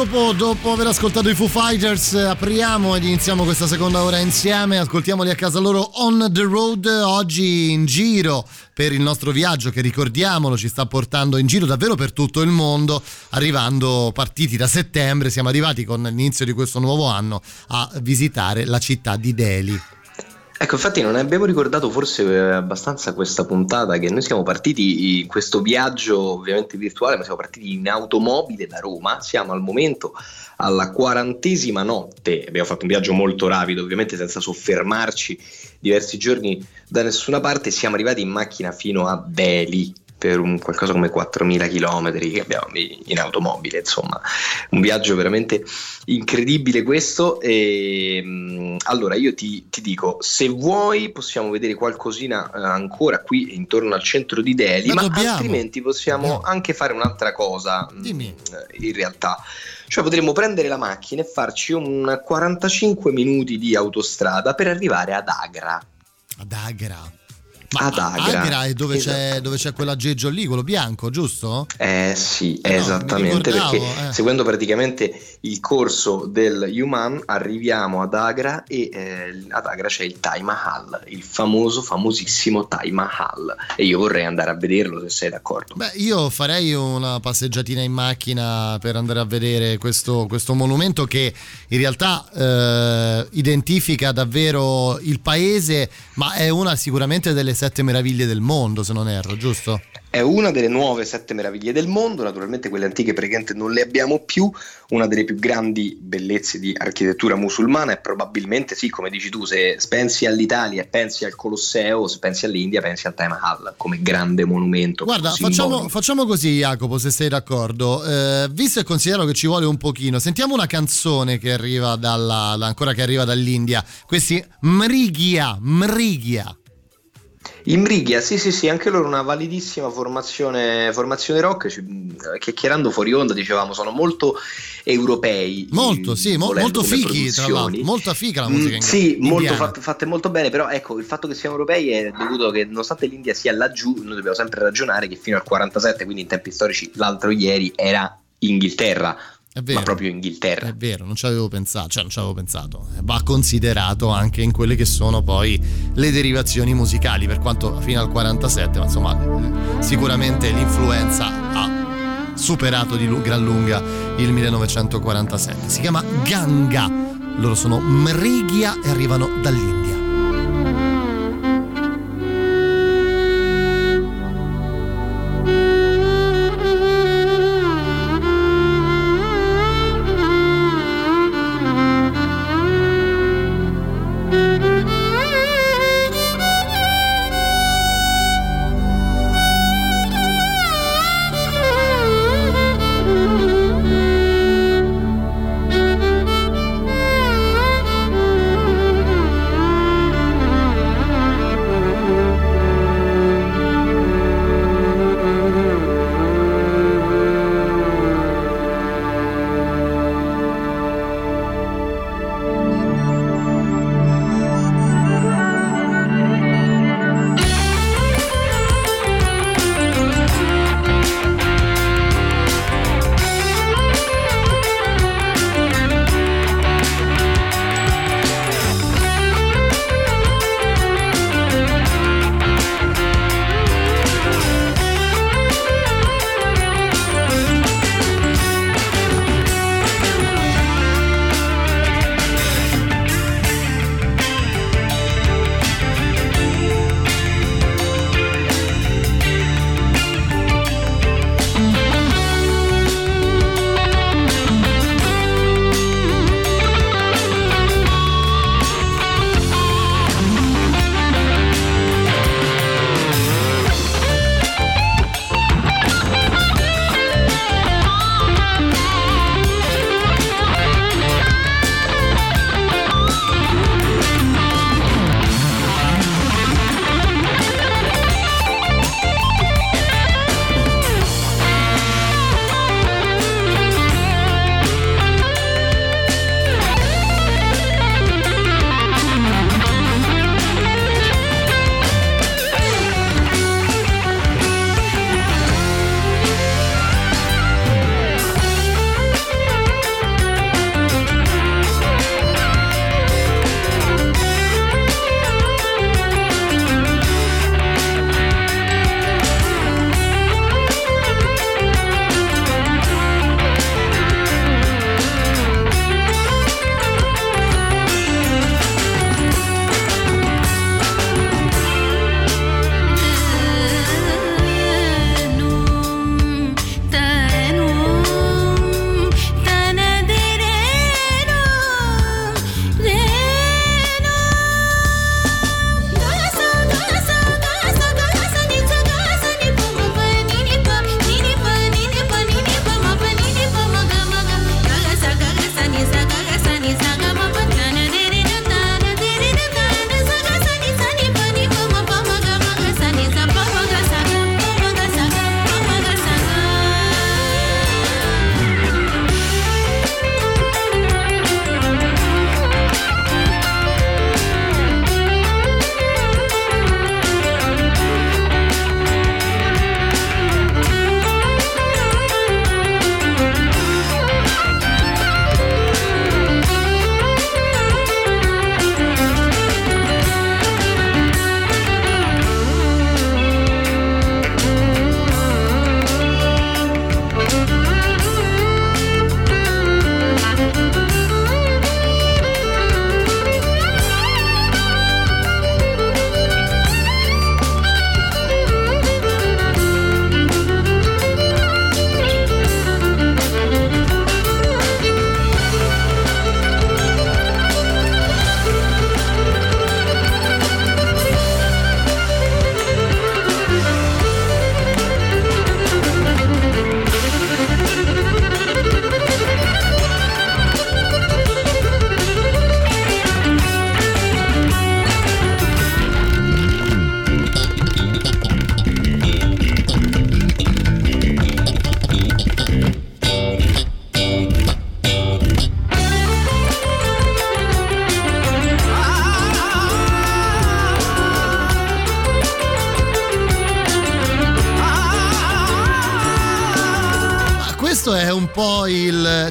A: Jacopo, dopo aver ascoltato i Foo Fighters, eh, apriamo ed iniziamo questa seconda ora insieme, ascoltiamoli a casa loro on the road, oggi in giro per il nostro viaggio che ricordiamolo ci sta portando in giro davvero per tutto il mondo, arrivando partiti da settembre, siamo arrivati con l'inizio di questo nuovo anno a visitare la città di Delhi.
B: Ecco, infatti non abbiamo ricordato forse eh, abbastanza questa puntata che noi siamo partiti in questo viaggio ovviamente virtuale, ma siamo partiti in automobile da Roma, siamo al momento alla quarantesima notte, abbiamo fatto un viaggio molto rapido, ovviamente senza soffermarci diversi giorni da nessuna parte, siamo arrivati in macchina fino a Delhi per un qualcosa come 4.000 km che abbiamo in automobile, insomma, un viaggio veramente incredibile questo. E, mh, allora io ti, ti dico, se vuoi possiamo vedere qualcosina eh, ancora qui intorno al centro di Delhi,
A: Ma
B: ma, altrimenti possiamo anche fare un'altra cosa mh,
A: Dimmi.
B: in realtà. Cioè potremmo prendere la macchina e farci un 45 minuti di autostrada per arrivare ad Agra.
A: Ad Agra. Ma
B: ad Agra.
A: Agra è dove,
B: Esatto.
A: c'è, dove c'è quell'aggeggio lì, quello bianco, giusto?
B: Eh sì,
A: Eh
B: esattamente, perché
A: eh.
B: seguendo praticamente il corso del Human arriviamo ad Agra e eh, ad Agra c'è il Taj Mahal, il famoso, famosissimo Taj Mahal e io vorrei andare a vederlo se sei d'accordo.
A: Beh, io farei una passeggiatina in macchina per andare a vedere questo, questo monumento che in realtà eh, identifica davvero il paese, ma è una sicuramente delle sette meraviglie del mondo, se non erro, giusto?
B: È una delle nuove sette meraviglie del mondo, naturalmente quelle antiche praticamente non le abbiamo più, una delle più grandi bellezze di architettura musulmana e probabilmente sì, come dici tu, se pensi all'Italia e pensi al Colosseo, se pensi all'India pensi al Taj Mahal come grande monumento.
A: Guarda, facciamo, facciamo così, Jacopo, se sei d'accordo. Eh, visto e considero che ci vuole un pochino, sentiamo una canzone che arriva dalla, da- ancora che arriva dall'India. Questi Mrigia, Mrigia.
B: Imrighia, sì sì sì, anche loro una validissima formazione, formazione rock, ci- chiacchierando fuori onda dicevamo sono molto europei.
A: Molto, sì, mo- molto fighi, tra l'altro. Molto figa la musica
B: Mm, Sì, molto
A: indiana.
B: fatte, molto bene, però ecco, il fatto che siamo europei è dovuto che nonostante l'India sia laggiù, noi dobbiamo sempre ragionare che fino al 47, quindi in tempi storici, l'altro ieri era Inghilterra,
A: vero.
B: ma proprio Inghilterra.
A: È vero, non ci avevo pensato, cioè non ci avevo pensato. Eh, Va considerato anche in quelle che sono poi le derivazioni musicali, per quanto fino al 47, ma insomma, l- sicuramente l'influenza ha superato di gran lunga il 1947. Si chiama Ganga. Loro sono Mrigia e arrivano dall'India.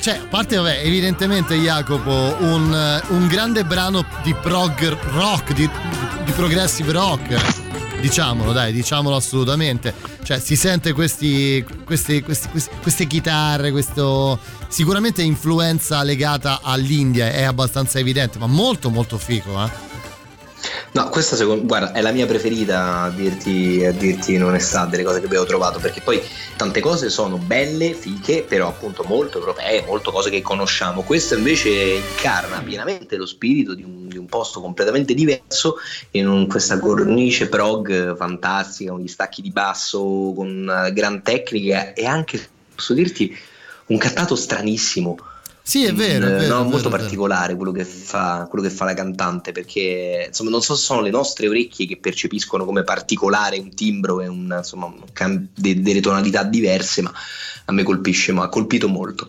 A: Cioè, a parte, vabbè, evidentemente Jacopo, un, un grande brano di prog rock, di, di progressive rock. Diciamolo, dai, diciamolo assolutamente. Cioè, si sente questi, questi, questi, queste chitarre, questo. Sicuramente influenza legata all'India è abbastanza evidente, ma molto molto figo, eh.
B: No, questa secondo, guarda, è la mia preferita a dirti, a dirti in onestà delle cose che abbiamo trovato, perché poi tante cose sono belle, fiche, però appunto molto europee, molto cose che conosciamo. Questo invece incarna pienamente lo spirito di un, di un posto completamente diverso, in un- questa cornice prog fantastica, con gli stacchi di basso, con una gran tecnica e anche, posso dirti, un cantato stranissimo.
A: Sì, è vero, è vero,
B: no,
A: è
B: molto
A: vero, è vero.
B: particolare quello che, fa, quello che fa la cantante perché insomma non so se sono le nostre orecchie che percepiscono come particolare un timbro e un, insomma, delle tonalità diverse ma a me colpisce ma ha colpito molto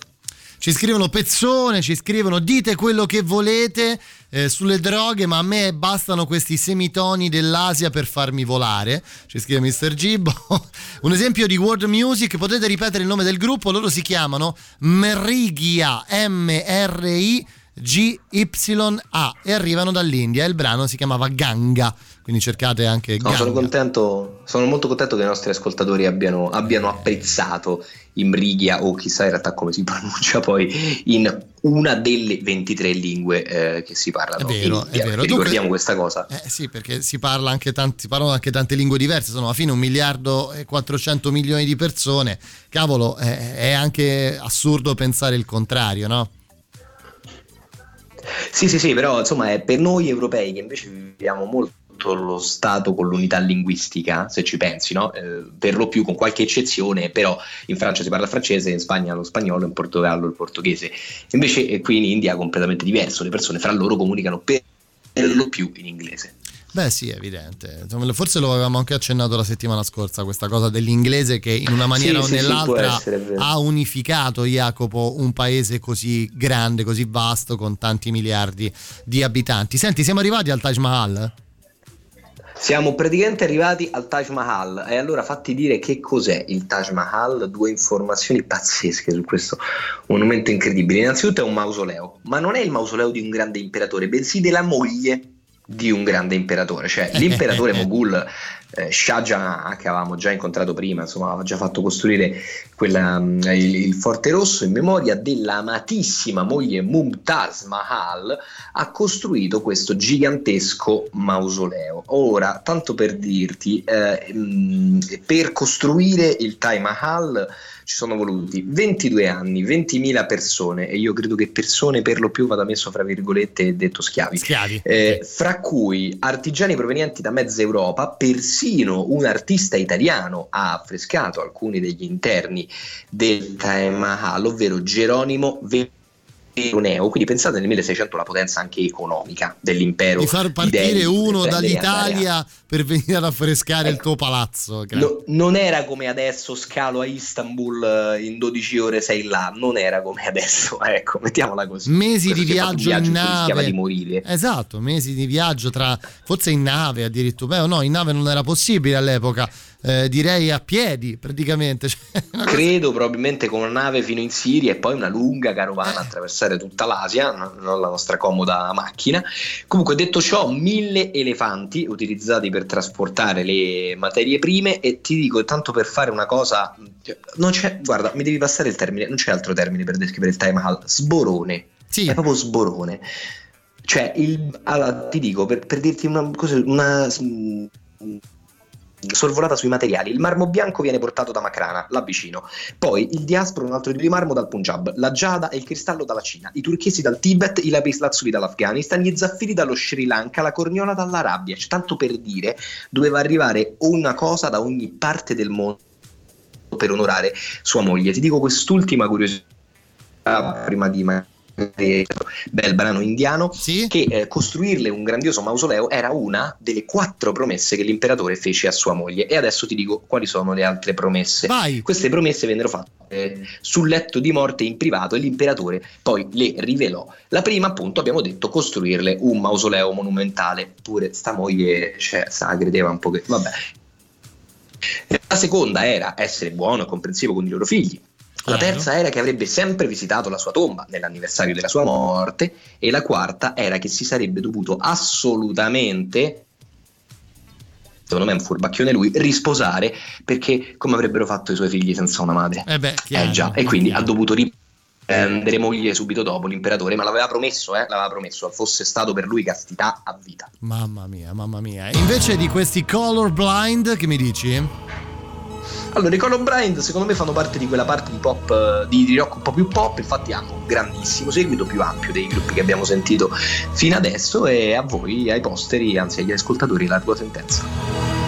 A: Ci scrivono pezzone, ci scrivono dite quello che volete eh, sulle droghe, ma a me bastano questi semitoni dell'Asia per farmi volare. Ci scrive Mr. Gibbo. Un esempio di world music, potete ripetere il nome del gruppo? Loro si chiamano Merigia, M-R-I. G-Y-A e arrivano dall'India il brano si chiamava Ganga quindi cercate anche
B: No,
A: Ganga
B: sono contento sono molto contento che i nostri ascoltatori abbiano, abbiano apprezzato Imrigia o chissà in realtà come si pronuncia poi in una delle 23 lingue eh, che si parlano
A: È vero,
B: in India.
A: è vero.
B: Ricordiamo
A: Dunque-
B: questa cosa
A: Eh sì, perché si parla anche tanti, si parlano anche tante lingue diverse, sono alla fine un miliardo e 400 milioni di persone. Cavolo, è, è anche assurdo pensare il contrario, no?
B: Sì, sì, sì, però insomma è per noi europei che invece viviamo molto lo Stato con l'unità linguistica, se ci pensi, no? Eh, per lo più con qualche eccezione, però in Francia si parla francese, in Spagna lo spagnolo, in Portogallo il portoghese. Invece eh, qui in India è completamente diverso, le persone fra loro comunicano per lo più in inglese.
A: Beh sì, è evidente. Forse lo avevamo anche accennato la settimana scorsa, questa cosa dell'inglese che in una maniera
B: Sì,
A: o
B: sì, sì,
A: nell'altra
B: essere,
A: ha unificato Jacopo un paese così grande, così vasto, con tanti miliardi di abitanti. Senti, siamo arrivati al Taj Mahal?
B: Siamo praticamente arrivati al Taj Mahal e allora fatti dire che cos'è il Taj Mahal, due informazioni pazzesche su questo monumento incredibile. Innanzitutto è un mausoleo, ma non è il mausoleo di un grande imperatore, bensì della moglie di un grande imperatore, cioè l'imperatore Mogul eh, Shah Jahan che avevamo già incontrato prima, insomma aveva già fatto costruire quella, mm, il, il Forte Rosso in memoria dell'amatissima moglie Mumtaz Mahal ha costruito questo gigantesco mausoleo. Ora, tanto per dirti, eh, mm, per costruire il Taj Mahal ci sono voluti 22 anni, 20.000 persone e io credo che persone per lo più vada messo fra virgolette detto schiavi.
A: Schiavi.
B: Eh, fra cui artigiani provenienti da mezza Europa, persino un artista italiano ha affrescato alcuni degli interni del Taj Mahal, ovvero Geronimo Veroneo. Quindi pensate nel 1600 la potenza anche economica dell'impero.
A: Di far partire
B: Delhi,
A: uno dall'Italia per venire ad affrescare il
B: Ecco.
A: tuo palazzo. Gra-
B: No- non era come adesso scalo a Istanbul eh, in 12 ore sei là, non era come adesso, ecco, mettiamola così.
A: Mesi
B: Questo
A: di
B: un
A: viaggio in nave.
B: di morire.
A: Esatto, mesi di viaggio tra forse in nave addirittura. Beh, no, in nave non era possibile all'epoca. Eh, direi a piedi praticamente. Cioè,
B: Credo probabilmente con una nave fino in Siria e poi una lunga carovana a attraversare tutta l'Asia, no- non la nostra comoda macchina. Comunque, detto ciò, mille elefanti utilizzati per trasportare le materie prime. E ti dico, tanto per fare una cosa, non c'è, guarda, mi devi passare il termine, non c'è altro termine per descrivere il Taj Mahal, sborone.
A: Sì.
B: È proprio sborone. Cioè, il, allora, ti dico, per, per dirti una cosa, una sorvolata sui materiali, il marmo bianco viene portato da Makrana, là vicino, poi il diaspro un altro tipo di marmo dal Punjab, la giada e il cristallo dalla Cina, i turchesi dal Tibet, i lapislazzuli dall'Afghanistan, gli zaffiri dallo Sri Lanka, la corniola dall'Arabia, cioè, tanto per dire, doveva arrivare una cosa da ogni parte del mondo per onorare sua moglie. Ti dico quest'ultima curiosità prima di bel brano indiano che eh, costruirle un grandioso mausoleo era una delle quattro promesse che l'imperatore fece a sua moglie. E adesso ti dico quali sono le altre promesse.
A: Vai.
B: queste promesse vennero fatte eh, sul letto di morte in privato e l'imperatore poi le rivelò. La prima appunto abbiamo detto costruirle un mausoleo monumentale. Pure sta moglie cioè, sa, credeva un po' che vabbè. La seconda era essere buono e comprensivo con i loro figli
G: La
A: Chiaro.
G: terza era che avrebbe sempre visitato la sua tomba nell'anniversario della sua morte e la quarta era che si sarebbe dovuto assolutamente secondo me è un furbacchione lui, risposare perché come avrebbero fatto i suoi figli senza una madre?
A: Eh beh, chiaro.
G: Eh già, e quindi ha dovuto riprendere moglie subito dopo l'imperatore, ma l'aveva promesso, eh, l'aveva promesso, fosse stato per lui castità a vita.
A: Mamma mia, mamma mia. Invece di questi colorblind, che mi dici?
G: Allora, i Colorblind secondo me fanno parte di quella parte di pop, eh, di, di rock un po' più pop, infatti hanno un grandissimo seguito, più ampio dei gruppi che abbiamo sentito fino adesso e a voi, ai posteri, anzi agli ascoltatori, la tua sentenza.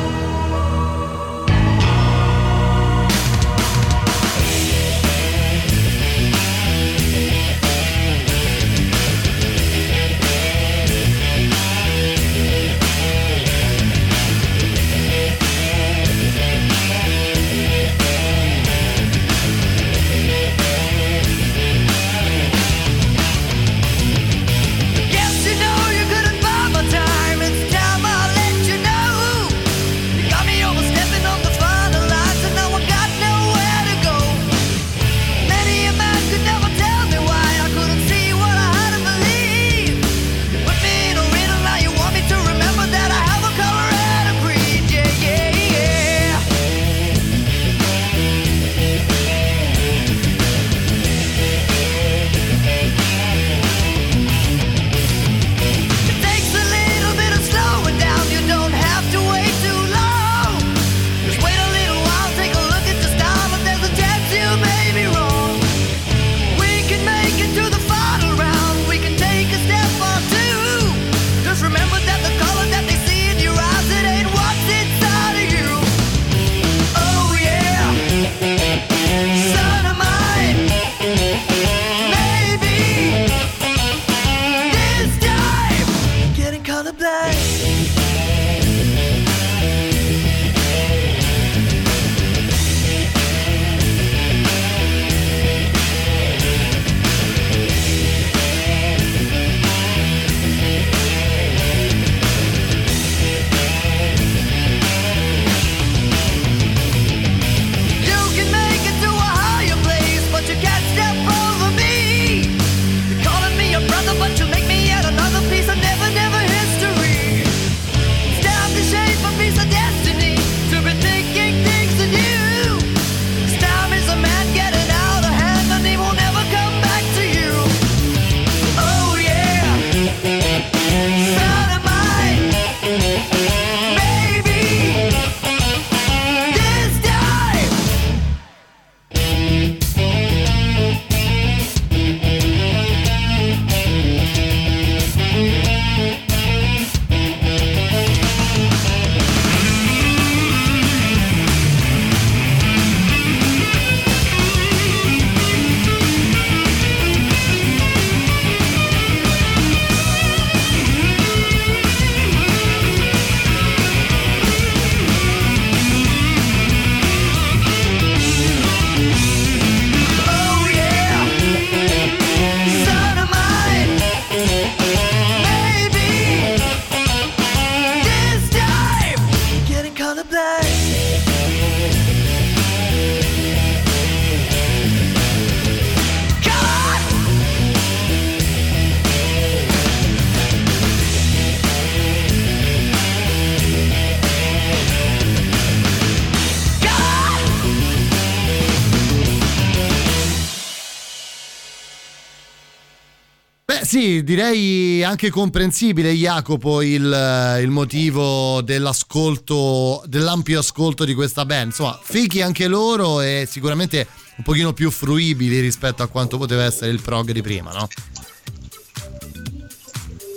A: Direi anche comprensibile Jacopo il, il motivo dell'ascolto, dell'ampio ascolto di questa band. Insomma, fichi anche loro e sicuramente un pochino più fruibili rispetto a quanto poteva essere il prog di prima, no?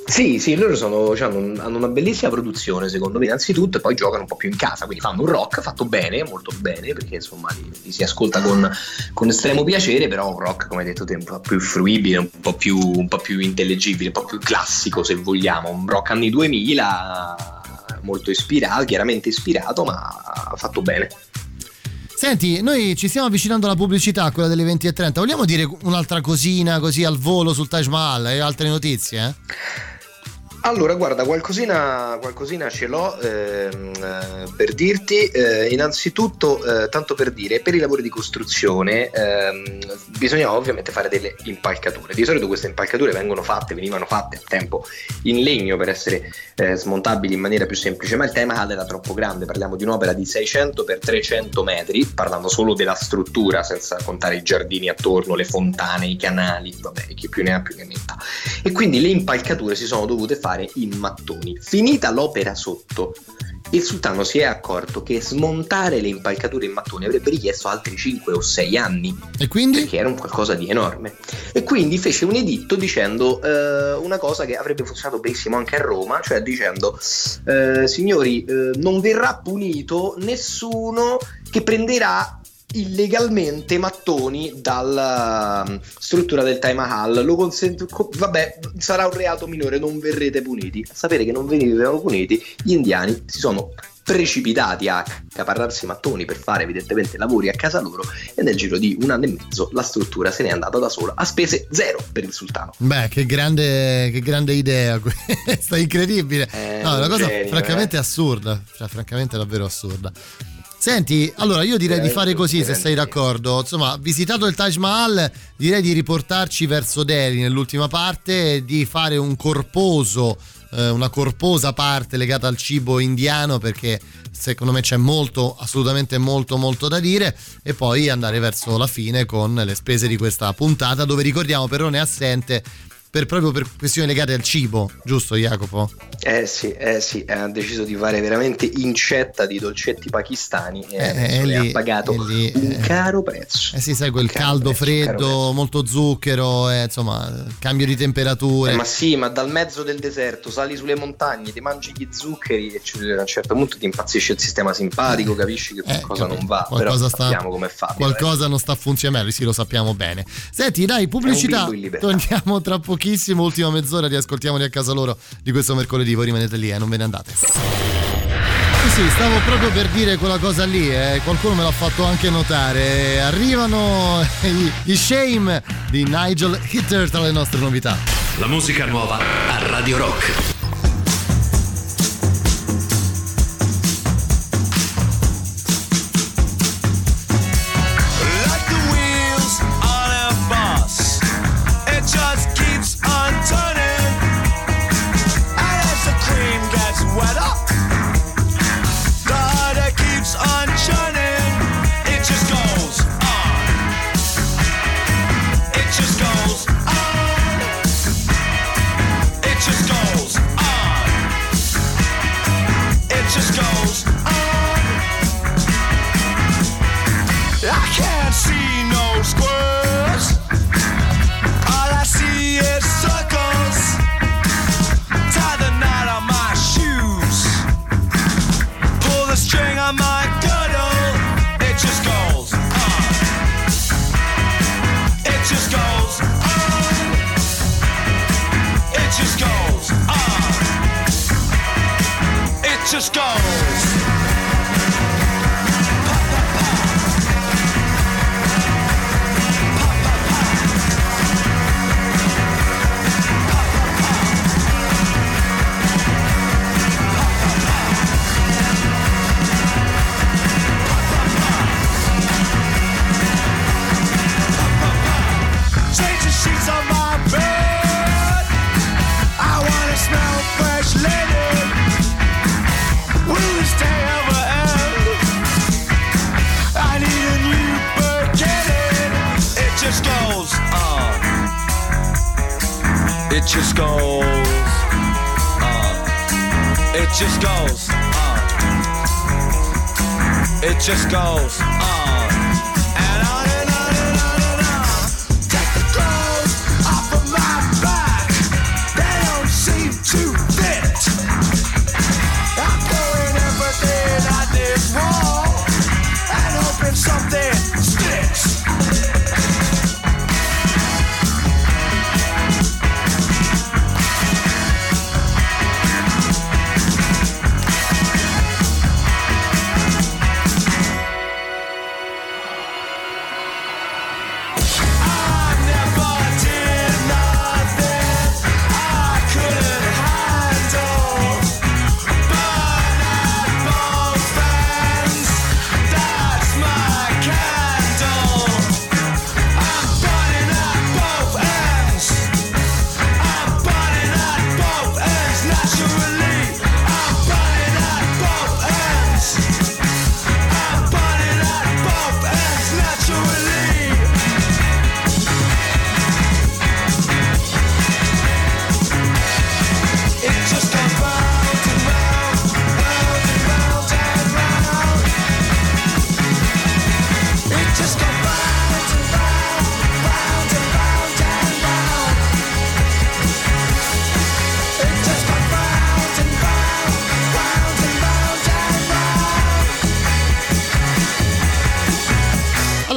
G: Sì, sì, loro sono, cioè, hanno, un- hanno una bellissima produzione secondo me innanzitutto e poi giocano un po' più in casa, quindi fanno un rock fatto bene, molto bene, perché insomma li, li si ascolta con, con estremo piacere, però un rock come hai detto te un po' più fruibile, un po' più, un po' più intellegibile, un po' più classico se vogliamo, un rock anni 2000 molto ispirato, chiaramente ispirato, ma fatto bene.
A: Senti, noi ci stiamo avvicinando alla pubblicità, quella delle 20.30. Vogliamo dire un'altra cosina così al volo sul Taj Mahal e altre notizie? Eh?
B: Allora, guarda, qualcosina, qualcosina ce l'ho ehm, eh, per dirti. Eh, innanzitutto, eh, tanto per dire, per i lavori di costruzione ehm, bisognava ovviamente fare delle impalcature. Di solito queste impalcature vengono fatte, venivano fatte al tempo in legno per essere eh, smontabili in maniera più semplice, ma il tema HAL era troppo grande. Parliamo di un'opera di 600 x 300 metri, parlando solo della struttura, senza contare i giardini attorno, le fontane, i canali, vabbè, chi più ne ha più ne metta. E quindi le impalcature si sono dovute fare in mattoni. Finita l'opera sotto, il sultano si è accorto che smontare le impalcature in mattoni avrebbe richiesto altri 5 o 6 anni.
A: E quindi?
B: Perché era un qualcosa di enorme. E quindi fece un editto dicendo eh, una cosa che avrebbe funzionato benissimo anche a Roma, cioè dicendo eh, signori, eh, non verrà punito nessuno che prenderà illegalmente mattoni dalla um, struttura del Taj Mahal lo consente, co- vabbè sarà un reato minore non verrete puniti a sapere che non venivano puniti gli indiani si sono precipitati a accaparrarsi mattoni per fare evidentemente lavori a casa loro e nel giro di un anno e mezzo la struttura se n'è andata da sola a spese zero per il sultano
A: Beh, che grande, che grande idea questa, incredibile.
B: È
A: no, una
B: un
A: cosa
B: genio,
A: francamente
B: eh.
A: assurda, cioè francamente davvero assurda. Senti, allora io direi di fare così se sei d'accordo. Insomma, visitato il Taj Mahal, direi di riportarci verso Delhi nell'ultima parte di fare un corposo, eh, una corposa parte legata al cibo indiano perché secondo me c'è molto, assolutamente molto molto da dire e poi andare verso la fine con le spese di questa puntata dove ricordiamo Perrone è assente per, proprio per questioni legate al cibo, giusto Jacopo?
B: Eh sì, eh sì, ha deciso di fare veramente incetta di dolcetti pakistani e
A: Eh, eh, lì-
B: ha pagato
A: eh, lì,
B: un
A: eh.
B: caro prezzo.
A: Eh sì, sai, quel caldo
B: prezzo,
A: freddo, molto zucchero, eh, insomma, cambio di temperature.
B: Eh, ma sì, ma dal mezzo del deserto sali sulle montagne, ti mangi gli zuccheri e a un certo punto ti impazzisce il sistema simpatico, capisci che qualcosa non va, però
A: qualcosa sta-
B: sappiamo come fa.
A: Qualcosa non sta funzionando, sì, lo sappiamo bene. Senti, dai, pubblicità. Torniamo tra pochissimo, ultima mezz'ora, riascoltiamoli a casa loro di questo mercoledì. Voi rimanete lì, eh, non ve ne andate. Sì, stavo proprio per dire quella cosa lì, eh, qualcuno me l'ha fatto anche notare. Arrivano gli Shame di Nigel Hitter tra le nostre novità.
D: La musica nuova a Radio Rock.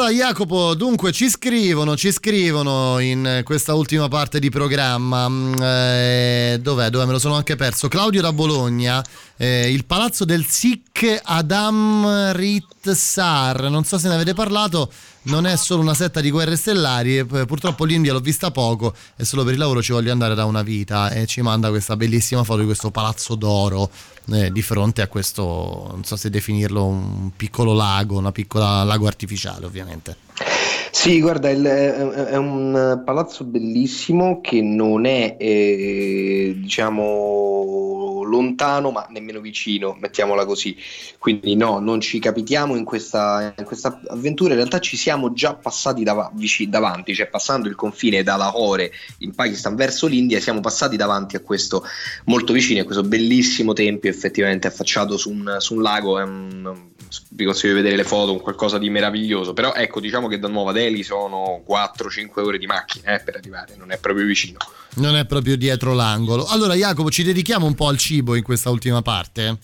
A: Allora Jacopo, dunque ci scrivono, ci scrivono in questa ultima parte di programma, mm, eh, dov'è, dov'è, me lo sono anche perso, Claudio da Bologna, eh, il palazzo del Sikh Adam Ritsar, non so se ne avete parlato, non è solo una setta di guerre stellari, eh, purtroppo l'India l'ho vista poco e solo per il lavoro ci voglio andare da una vita e ci manda questa bellissima foto di questo palazzo d'oro eh, di fronte a questo, non so se definirlo un piccolo lago, una piccola lago artificiale ovviamente.
B: Sì, guarda, il- è, un palazzo bellissimo che non è, eh, diciamo, lontano, ma nemmeno vicino, mettiamola così. Quindi no, non ci capitiamo in questa, in questa avventura, in realtà ci siamo già passati dava- vici- davanti, cioè passando il confine da Lahore in Pakistan verso l'India, siamo passati davanti a questo molto vicino, a questo bellissimo tempio effettivamente affacciato su un, su un lago, un- vi consiglio di vedere le foto, un qualcosa di meraviglioso, però ecco diciamo che da Nuova Delhi sono 4-5 ore di macchina eh, per arrivare, non è proprio vicino.
A: Non è proprio dietro l'angolo. Allora Jacopo, ci dedichiamo un po' al cibo in questa ultima parte?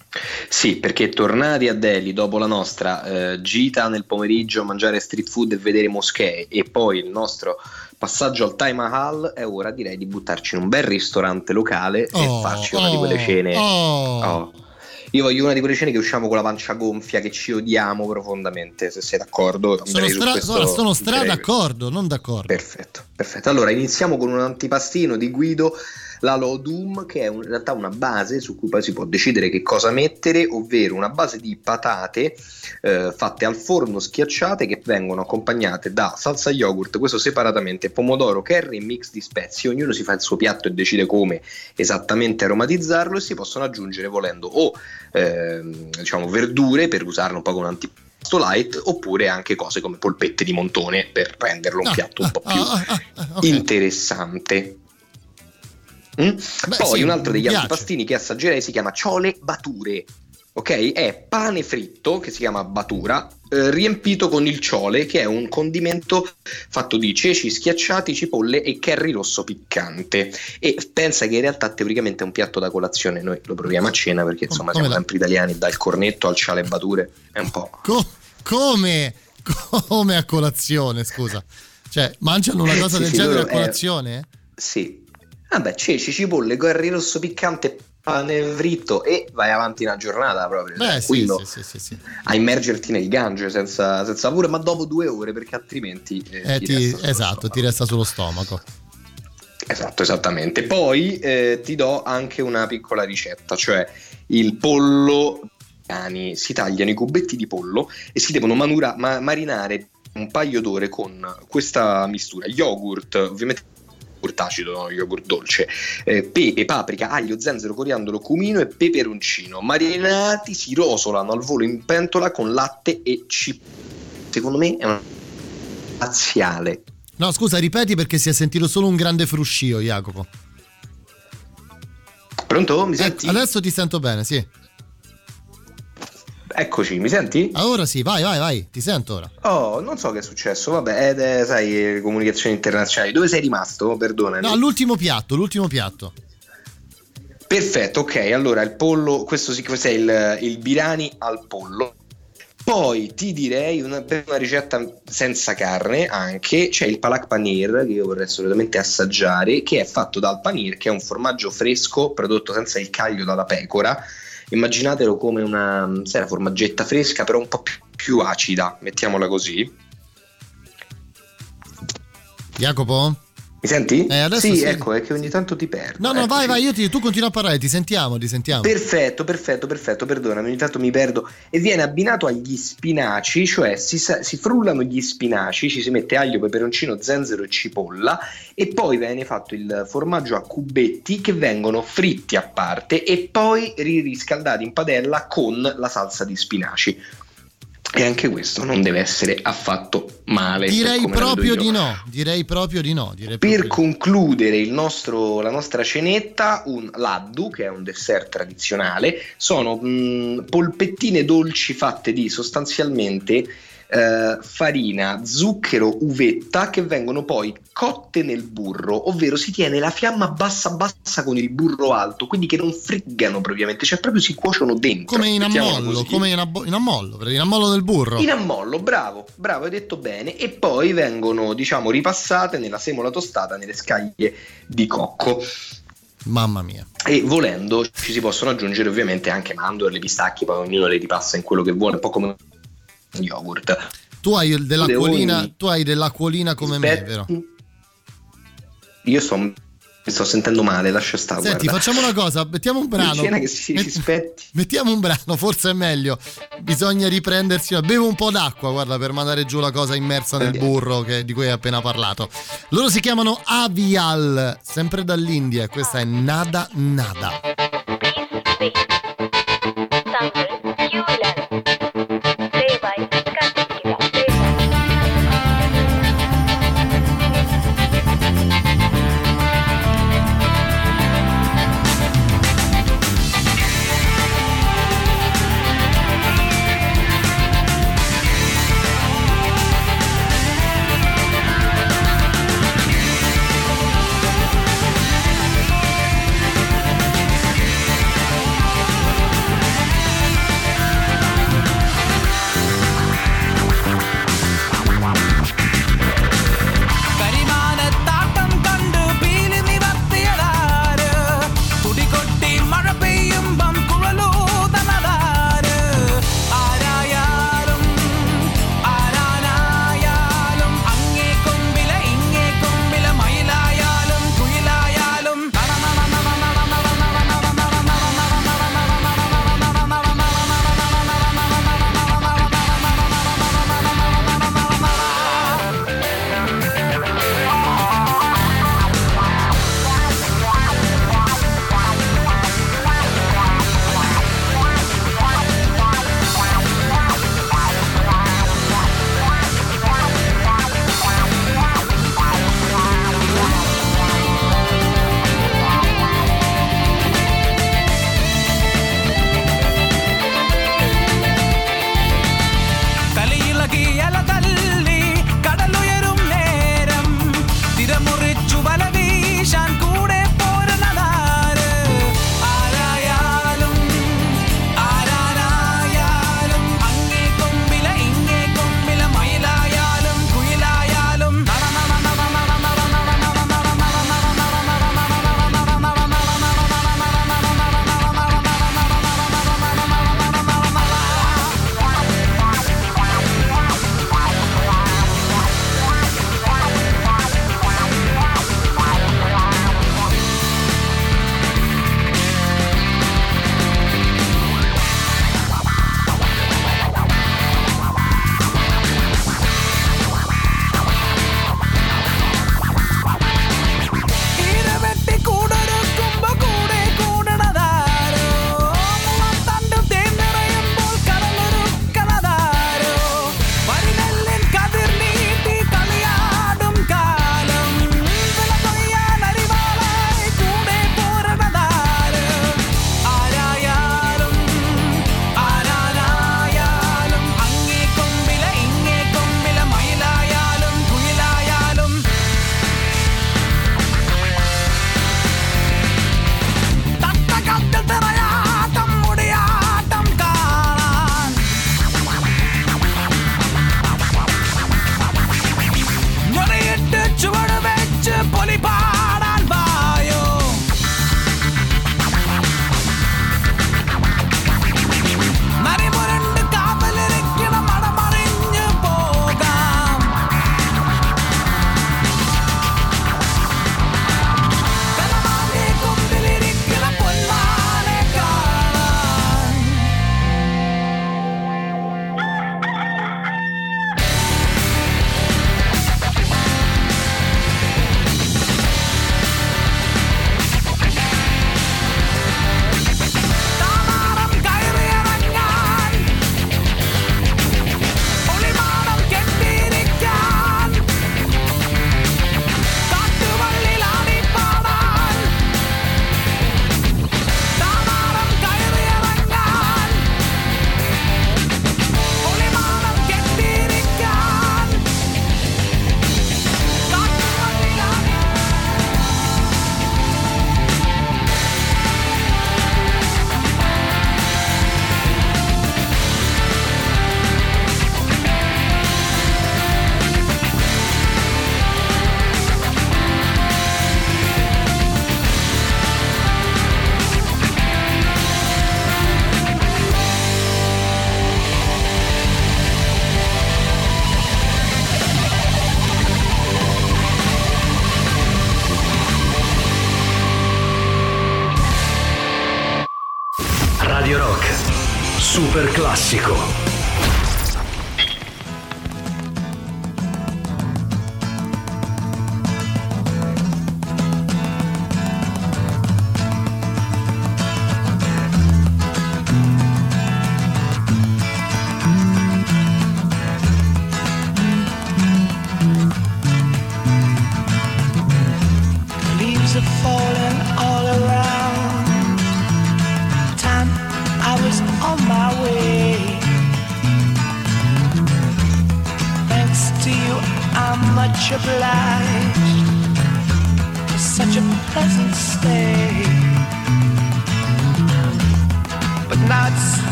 B: Sì, perché tornati a Delhi dopo la nostra eh, gita nel pomeriggio a mangiare street food e vedere moschee e poi il nostro passaggio al Taj Mahal, è ora direi di buttarci in un bel ristorante locale
A: Oh,
B: e farci una di quelle
A: oh,
B: cene.
A: oh.
B: Io voglio una di quelle cene che usciamo con la pancia gonfia, che ci odiamo profondamente, se sei d'accordo.
A: Sono, stra,
B: questo-
A: sono stra d'accordo, non d'accordo.
B: Perfetto, perfetto. Allora iniziamo con un antipastino di Guido, la Lodum, che è in realtà una base su cui poi si può decidere che cosa mettere, ovvero una base di patate eh, fatte al forno schiacciate che vengono accompagnate da salsa yogurt, questo separatamente, pomodoro, curry e mix di spezie. Ognuno si fa il suo piatto e decide come esattamente aromatizzarlo e si possono aggiungere volendo o ehm, diciamo verdure per usarlo un po' come un antipasto light oppure anche cose come polpette di montone per renderlo un
A: Ah,
B: piatto un po' più
A: ah, ah, ah,
B: interessante. Mm?
A: Beh,
B: Poi
A: sì,
B: un altro degli
A: piace.
B: antipastini che assaggerei si chiama ciole bature. Ok? È pane fritto che si chiama batura, eh, riempito con il ciole, che è un condimento fatto di ceci schiacciati, cipolle e curry rosso piccante. E pensa che in realtà teoricamente è un piatto da colazione. Noi lo proviamo a cena perché insomma
A: Come
B: siamo
A: la-
B: sempre italiani, dal cornetto al ciale bature. È un po'.
A: Co- come? Come a colazione, scusa. Cioè, mangiano una cosa
B: Sì,
A: del
B: sì,
A: genere a colazione?
B: Sì. Vabbè, ceci, cipolle, curry rosso piccante, pane fritto e vai avanti una giornata proprio.
A: Beh, sì, sì, sì, sì.
B: A immergerti nel Gange senza, senza paura, ma dopo due ore perché altrimenti... eh,
A: Eh,
B: ti
A: ti- esatto, ti resta sullo stomaco.
B: Esatto, esattamente. Poi eh, ti do anche una piccola ricetta, cioè il pollo si tagliano i cubetti di pollo e si devono manura- ma- marinare un paio d'ore con questa mistura yogurt, ovviamente yogurt acido, no? yogurt dolce, eh, pepe, paprika, aglio, zenzero, coriandolo, cumino e peperoncino. Marinati si rosolano al volo in pentola con latte e cipolla. Secondo me è un spaziale.
A: No, scusa, ripeti perché si è sentito solo un grande fruscio, Jacopo.
B: Pronto? Mi
A: Ecco,
B: senti?
A: adesso ti sento bene, sì.
B: Eccoci, mi senti?
A: Ah, Ora sì, vai, vai, vai, ti sento ora.
B: Oh, non so che è successo, vabbè, ed è, sai, eh, comunicazioni internazionali. Dove sei rimasto? Perdonami.
A: No, l'ultimo piatto, l'ultimo piatto.
B: Perfetto, ok, allora il pollo, questo sì, questo è il, il birani al pollo. Poi ti direi una, una ricetta senza carne anche, c'è il palak paneer che io vorrei assolutamente assaggiare, che è fatto dal paneer, che è un formaggio fresco prodotto senza il caglio dalla pecora. Immaginatelo come una, sai, una formaggetta fresca, però un po' più, più acida, mettiamola così.
A: Jacopo?
B: Mi senti?
A: Eh,
B: sì,
A: sì.
B: ecco, è che ogni tanto ti perdo.
A: No, no,
B: ecco,
A: vai, vai, io ti- tu continua a parlare, ti sentiamo, ti sentiamo.
B: Perfetto, perfetto, perfetto, perdonami, ogni tanto mi perdo. E viene abbinato agli spinaci, cioè si, si frullano gli spinaci, ci si mette aglio, peperoncino, zenzero e cipolla e poi viene fatto il formaggio a cubetti che vengono fritti a parte e poi ririscaldati in padella con la salsa di spinaci. E anche questo non deve essere affatto male.
A: Direi proprio
B: io.
A: di no, direi proprio di no. Direi
B: Per concludere il nostro- la nostra cenetta, un laddu, che è un dessert tradizionale, sono mh, polpettine dolci fatte di sostanzialmente eh, farina, zucchero, uvetta che vengono poi cotte nel burro, ovvero si tiene la fiamma bassa bassa con il burro alto, quindi che non friggano propriamente, cioè proprio si cuociono dentro.
A: Come in ammollo, come in, abbo- in ammollo, in ammollo del burro.
B: In ammollo, bravo, bravo, hai detto bene. E poi vengono, diciamo, ripassate nella semola tostata nelle scaglie di cocco.
A: Mamma mia.
B: E volendo ci si possono aggiungere ovviamente anche mandorle, pistacchi, poi ognuno le ripassa in quello che vuole, un po' come un yogurt.
A: Tu hai dell'acquolina,
B: Leoni.
A: tu hai dell'acquolina come me, vero?
B: Io sto, mi sto sentendo male, lascia stare.
A: Senti,
B: guarda.
A: facciamo una cosa, mettiamo un brano.
B: Cena che si, si spetti.
A: Mettiamo un brano, forse è meglio. Bisogna riprendersi. Bevo un po' d'acqua, guarda, per mandare giù la cosa immersa nel burro che- di cui hai appena parlato. Loro si chiamano Avial, sempre dall'India. e Questa è Nada Nada.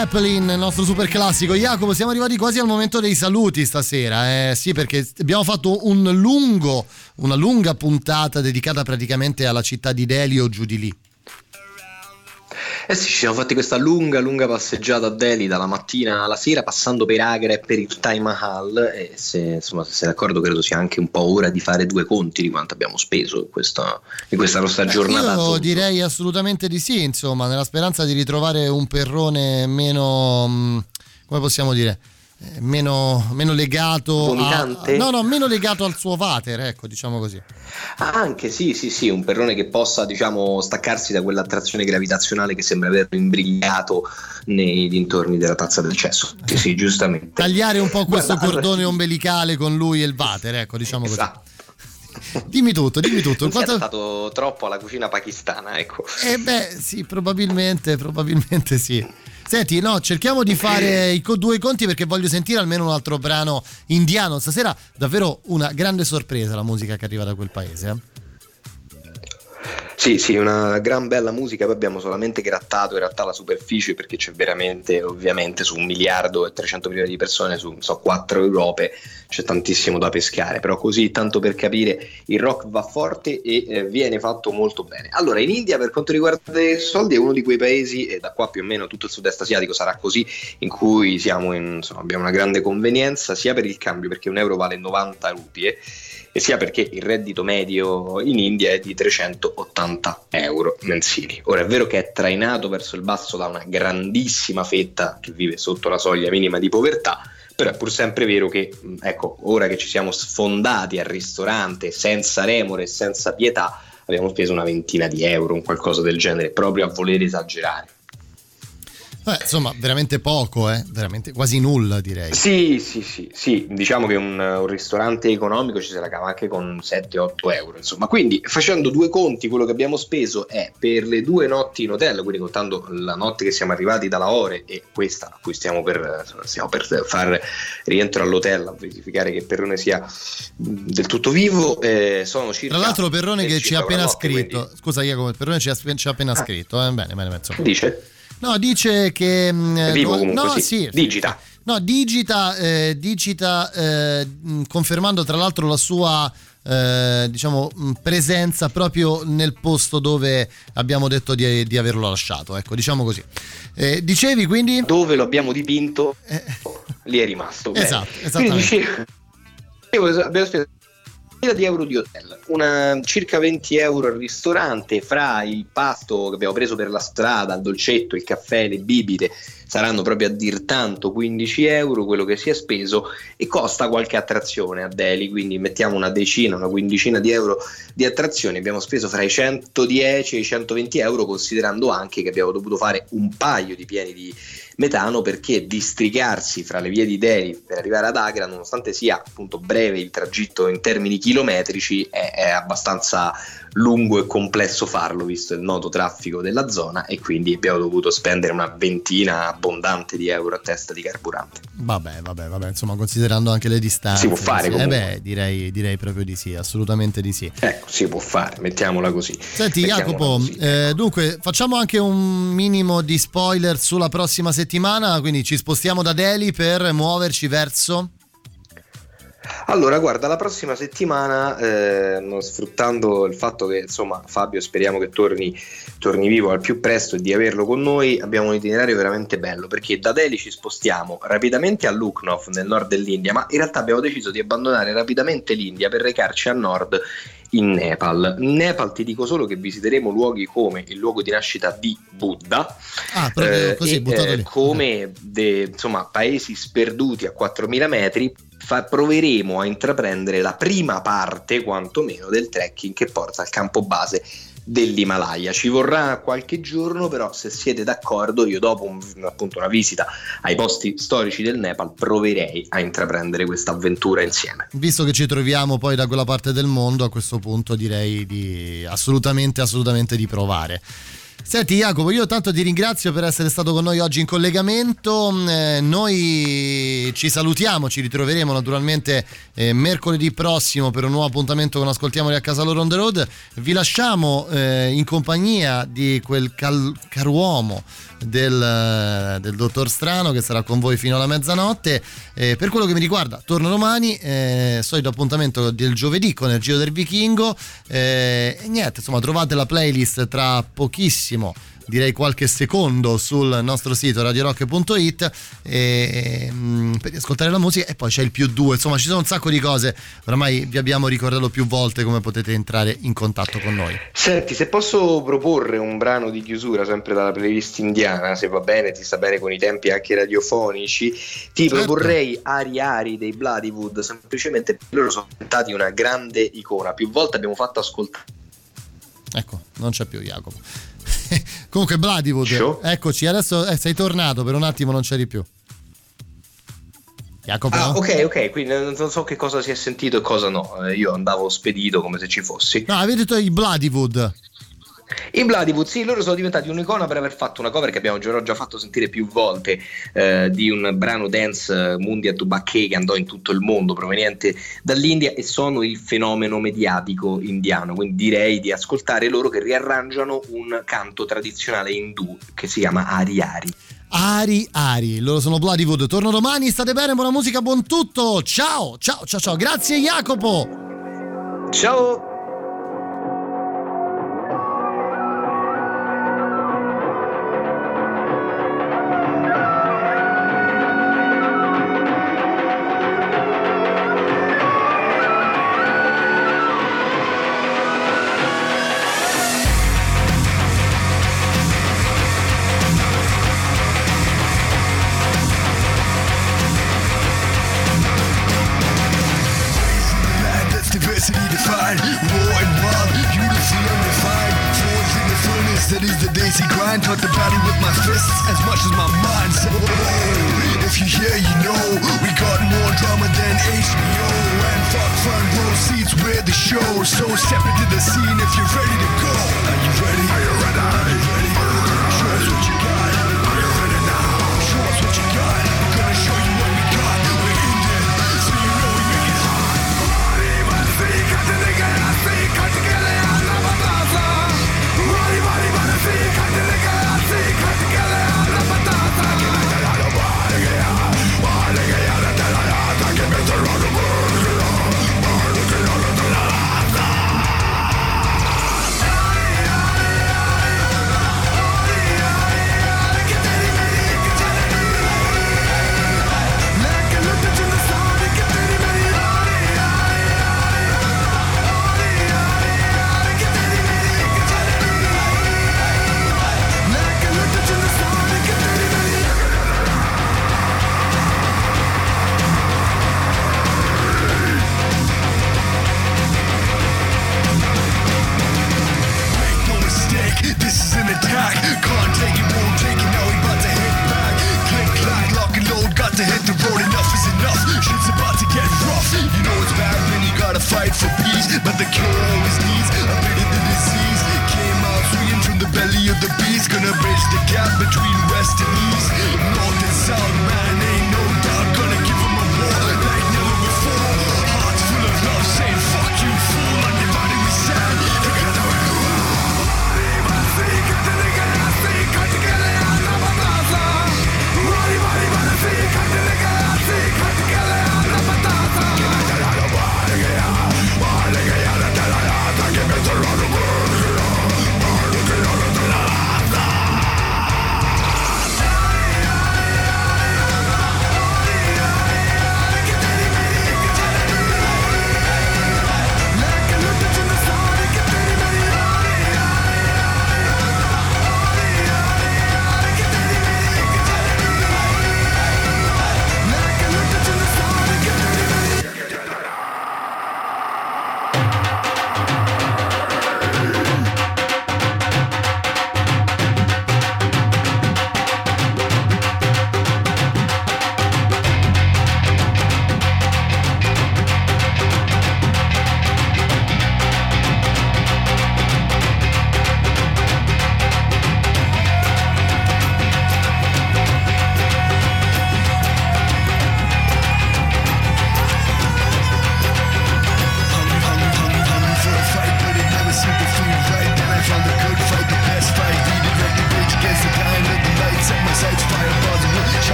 A: Zeppelin, il nostro super classico. Jacopo, siamo arrivati quasi al momento dei saluti stasera. Eh, sì, perché abbiamo fatto un lungo, una lunga puntata dedicata praticamente alla città di Delhi o giù di lì.
B: Eh sì, ci siamo fatti questa lunga, lunga passeggiata a Delhi dalla mattina alla sera, passando per Agra e per il Taj Mahal. E se, insomma, se sei d'accordo, credo sia anche un po' ora di fare due conti di quanto abbiamo speso in questa, in questa nostra giornata.
A: Io direi assolutamente di sì, insomma, nella speranza di ritrovare un perrone meno, mh, come possiamo dire, meno, meno legato a, no, no, meno legato al suo vater, ecco, diciamo così.
B: Anche sì, sì, sì, un perrone che possa, diciamo, staccarsi da quell'attrazione gravitazionale che sembra averlo imbrigliato nei dintorni della tazza del cesso. Sì, sì, giustamente.
A: Tagliare un po' questo
B: Guarda,
A: cordone
B: allora-
A: ombelicale con lui e il vater, ecco, diciamo
B: Esatto.
A: così. Dimmi tutto, dimmi tutto.
B: Non si è
A: Quanto-
B: adattato troppo alla cucina pakistana, ecco.
A: Eh beh, sì, probabilmente, probabilmente sì. Senti, no, cerchiamo di fare i co- due conti perché voglio sentire almeno un altro brano indiano. Stasera davvero una grande sorpresa la musica che arriva da quel paese. eh.
B: Sì, sì, una gran bella musica, poi abbiamo solamente grattato in realtà la superficie perché c'è veramente, ovviamente, su un miliardo e 300 milioni di persone, su so, quattro Europe, c'è tantissimo da pescare, però così, tanto per capire, il rock va forte e eh, viene fatto molto bene. Allora, in India, per quanto riguarda i soldi, è uno di quei paesi, e da qua più o meno tutto il sud-est asiatico sarà così, in cui in, insomma, abbiamo una grande convenienza, sia per il cambio, perché un euro vale 90 rupie, e sia perché il reddito medio in India è di 380 euro mensili. Ora è vero che è trainato verso il basso da una grandissima fetta che vive sotto la soglia minima di povertà, però è pur sempre vero che, ecco, ora che ci siamo sfondati al ristorante senza remore e senza pietà, abbiamo speso una ventina di euro, un qualcosa del genere, proprio a voler esagerare.
A: Eh, insomma, veramente poco, eh? veramente quasi nulla direi.
B: Sì, sì, sì, sì, diciamo che un, un ristorante economico ci se la cava anche con 7-8 euro, insomma. Quindi facendo due conti, quello che abbiamo speso è per le due notti in hotel, quindi contando la notte che siamo arrivati da Lahore e questa a cui stiamo per, stiamo per far rientro all'hotel a verificare che Perrone sia del tutto vivo, eh, sono circa...
A: Tra l'altro Perrone
B: eh,
A: che ci ha appena
B: notte,
A: scritto,
B: quindi-
A: scusa Jacopo, il Perrone ci ha, ci ha appena scritto, eh? bene, bene, bene, insomma.
B: Dice?
A: No, dice che... mm,
B: È vivo comunque,
A: no,
B: sì.
A: sì,
B: Digita.
A: No, digita, eh, digita eh, mh, confermando tra l'altro la sua eh, diciamo mh, presenza proprio nel posto dove abbiamo detto di, di averlo lasciato. Ecco, diciamo così. Eh, dicevi quindi?
B: Dove lo abbiamo dipinto, lì è rimasto.
A: Esatto,
B: Quindi dicevo, abbiamo speso 1000 di euro di hotel, una, circa 20 euro al ristorante, fra il pasto che abbiamo preso per la strada, il dolcetto, il caffè, le bibite, saranno proprio a dir tanto 15 euro quello che si è speso e costa qualche attrazione a Delhi, quindi mettiamo una decina, una quindicina di euro di attrazioni, abbiamo speso fra i 110 e i 120 euro considerando anche che abbiamo dovuto fare un paio di pieni di metano perché districarsi fra le vie di Delhi per arrivare ad Agra, nonostante sia appunto breve il tragitto in termini chilometrici, è, è abbastanza lungo e complesso farlo visto il noto traffico della zona e quindi abbiamo dovuto spendere una ventina abbondante di euro a testa di carburante.
A: Vabbè, vabbè, vabbè, insomma, considerando anche le distanze.
B: Si può fare.
A: Eh beh, direi, direi proprio di sì, assolutamente di sì.
B: Ecco, si può fare, mettiamola così.
A: Senti
B: Mettiamola
A: Jacopo,
B: così.
A: eh, dunque facciamo anche un minimo di spoiler sulla prossima settimana, quindi ci spostiamo da Delhi per muoverci verso...
B: Allora, guarda, la prossima settimana, eh, sfruttando il fatto che insomma Fabio speriamo che torni, torni vivo al più presto e di averlo con noi, abbiamo un itinerario veramente bello perché da Delhi ci spostiamo rapidamente a Lucknow nel nord dell'India, ma in realtà abbiamo deciso di abbandonare rapidamente l'India per recarci a nord in Nepal. In Nepal ti dico solo che visiteremo luoghi come il luogo di nascita di Buddha,
A: Ah, proprio
B: eh,
A: così,
B: e, eh, come de- insomma, paesi sperduti a 4000 metri fa- proveremo a intraprendere la prima parte quantomeno del trekking che porta al campo base dell'Himalaya. Ci vorrà qualche giorno, però se siete d'accordo, io dopo un- appunto una visita ai posti storici del Nepal proverei a intraprendere questa avventura insieme.
A: Visto che ci troviamo poi da quella parte del mondo, a questo punto direi di assolutamente, assolutamente di provare. Senti Jacopo, io tanto ti ringrazio per essere stato con noi oggi in collegamento, Eh, noi ci salutiamo, ci ritroveremo naturalmente eh, mercoledì prossimo per un nuovo appuntamento con Ascoltiamoli a casa loro on the road, vi lasciamo eh, in compagnia di quel cal- caruomo del, del dottor Strano che sarà con voi fino alla mezzanotte. Eh, per quello che mi riguarda, torno domani, eh, solito appuntamento del giovedì con il Giro del Vichingo. eh, e niente, insomma, trovate la playlist tra pochissimo. Direi qualche secondo sul nostro sito radiorock.it e, mm, per ascoltare la musica e poi c'è il più due, insomma ci sono un sacco di cose, oramai vi abbiamo ricordato più volte come potete entrare in contatto con noi.
B: Senti, se posso proporre un brano di chiusura sempre dalla playlist indiana, se va bene, ti sta bene con i tempi anche radiofonici, ti
A: Certo.
B: proporrei Ari Ari dei Bloodywood, semplicemente loro sono diventati una grande icona. Più volte abbiamo fatto ascoltare.
A: Ecco, non c'è più Jacopo. Comunque
B: Show.
A: eccoci, adesso eh, sei tornato, per un attimo non c'eri più. Jacopo?
B: Ah, ok, ok, quindi non non so che cosa si è sentito e cosa no. Eh, Io andavo spedito come se ci fossi.
A: No, avete detto i Bloodywood.
B: I Bloodywood, sì, loro sono diventati un'icona per aver fatto una cover che abbiamo già, fatto sentire più volte eh, di un brano dance eh, Mundia Tubacche che andò in tutto il mondo proveniente dall'India e sono il fenomeno mediatico indiano. Quindi direi di ascoltare loro che riarrangiano un canto tradizionale indù che si chiama Ari Ari.
A: Ari Ari, loro sono Bloodywood. Torno domani, state bene, buona musica, buon tutto. Ciao, ciao, ciao, ciao. Grazie Jacopo.
B: Ciao.
H: The grind. Taught the body with my fists as much as my mind. So, if you hear, you know, we got more drama than HBO. And fuck front row seats where the show. So step into the scene if you're ready to go. Are you ready? Are you ready?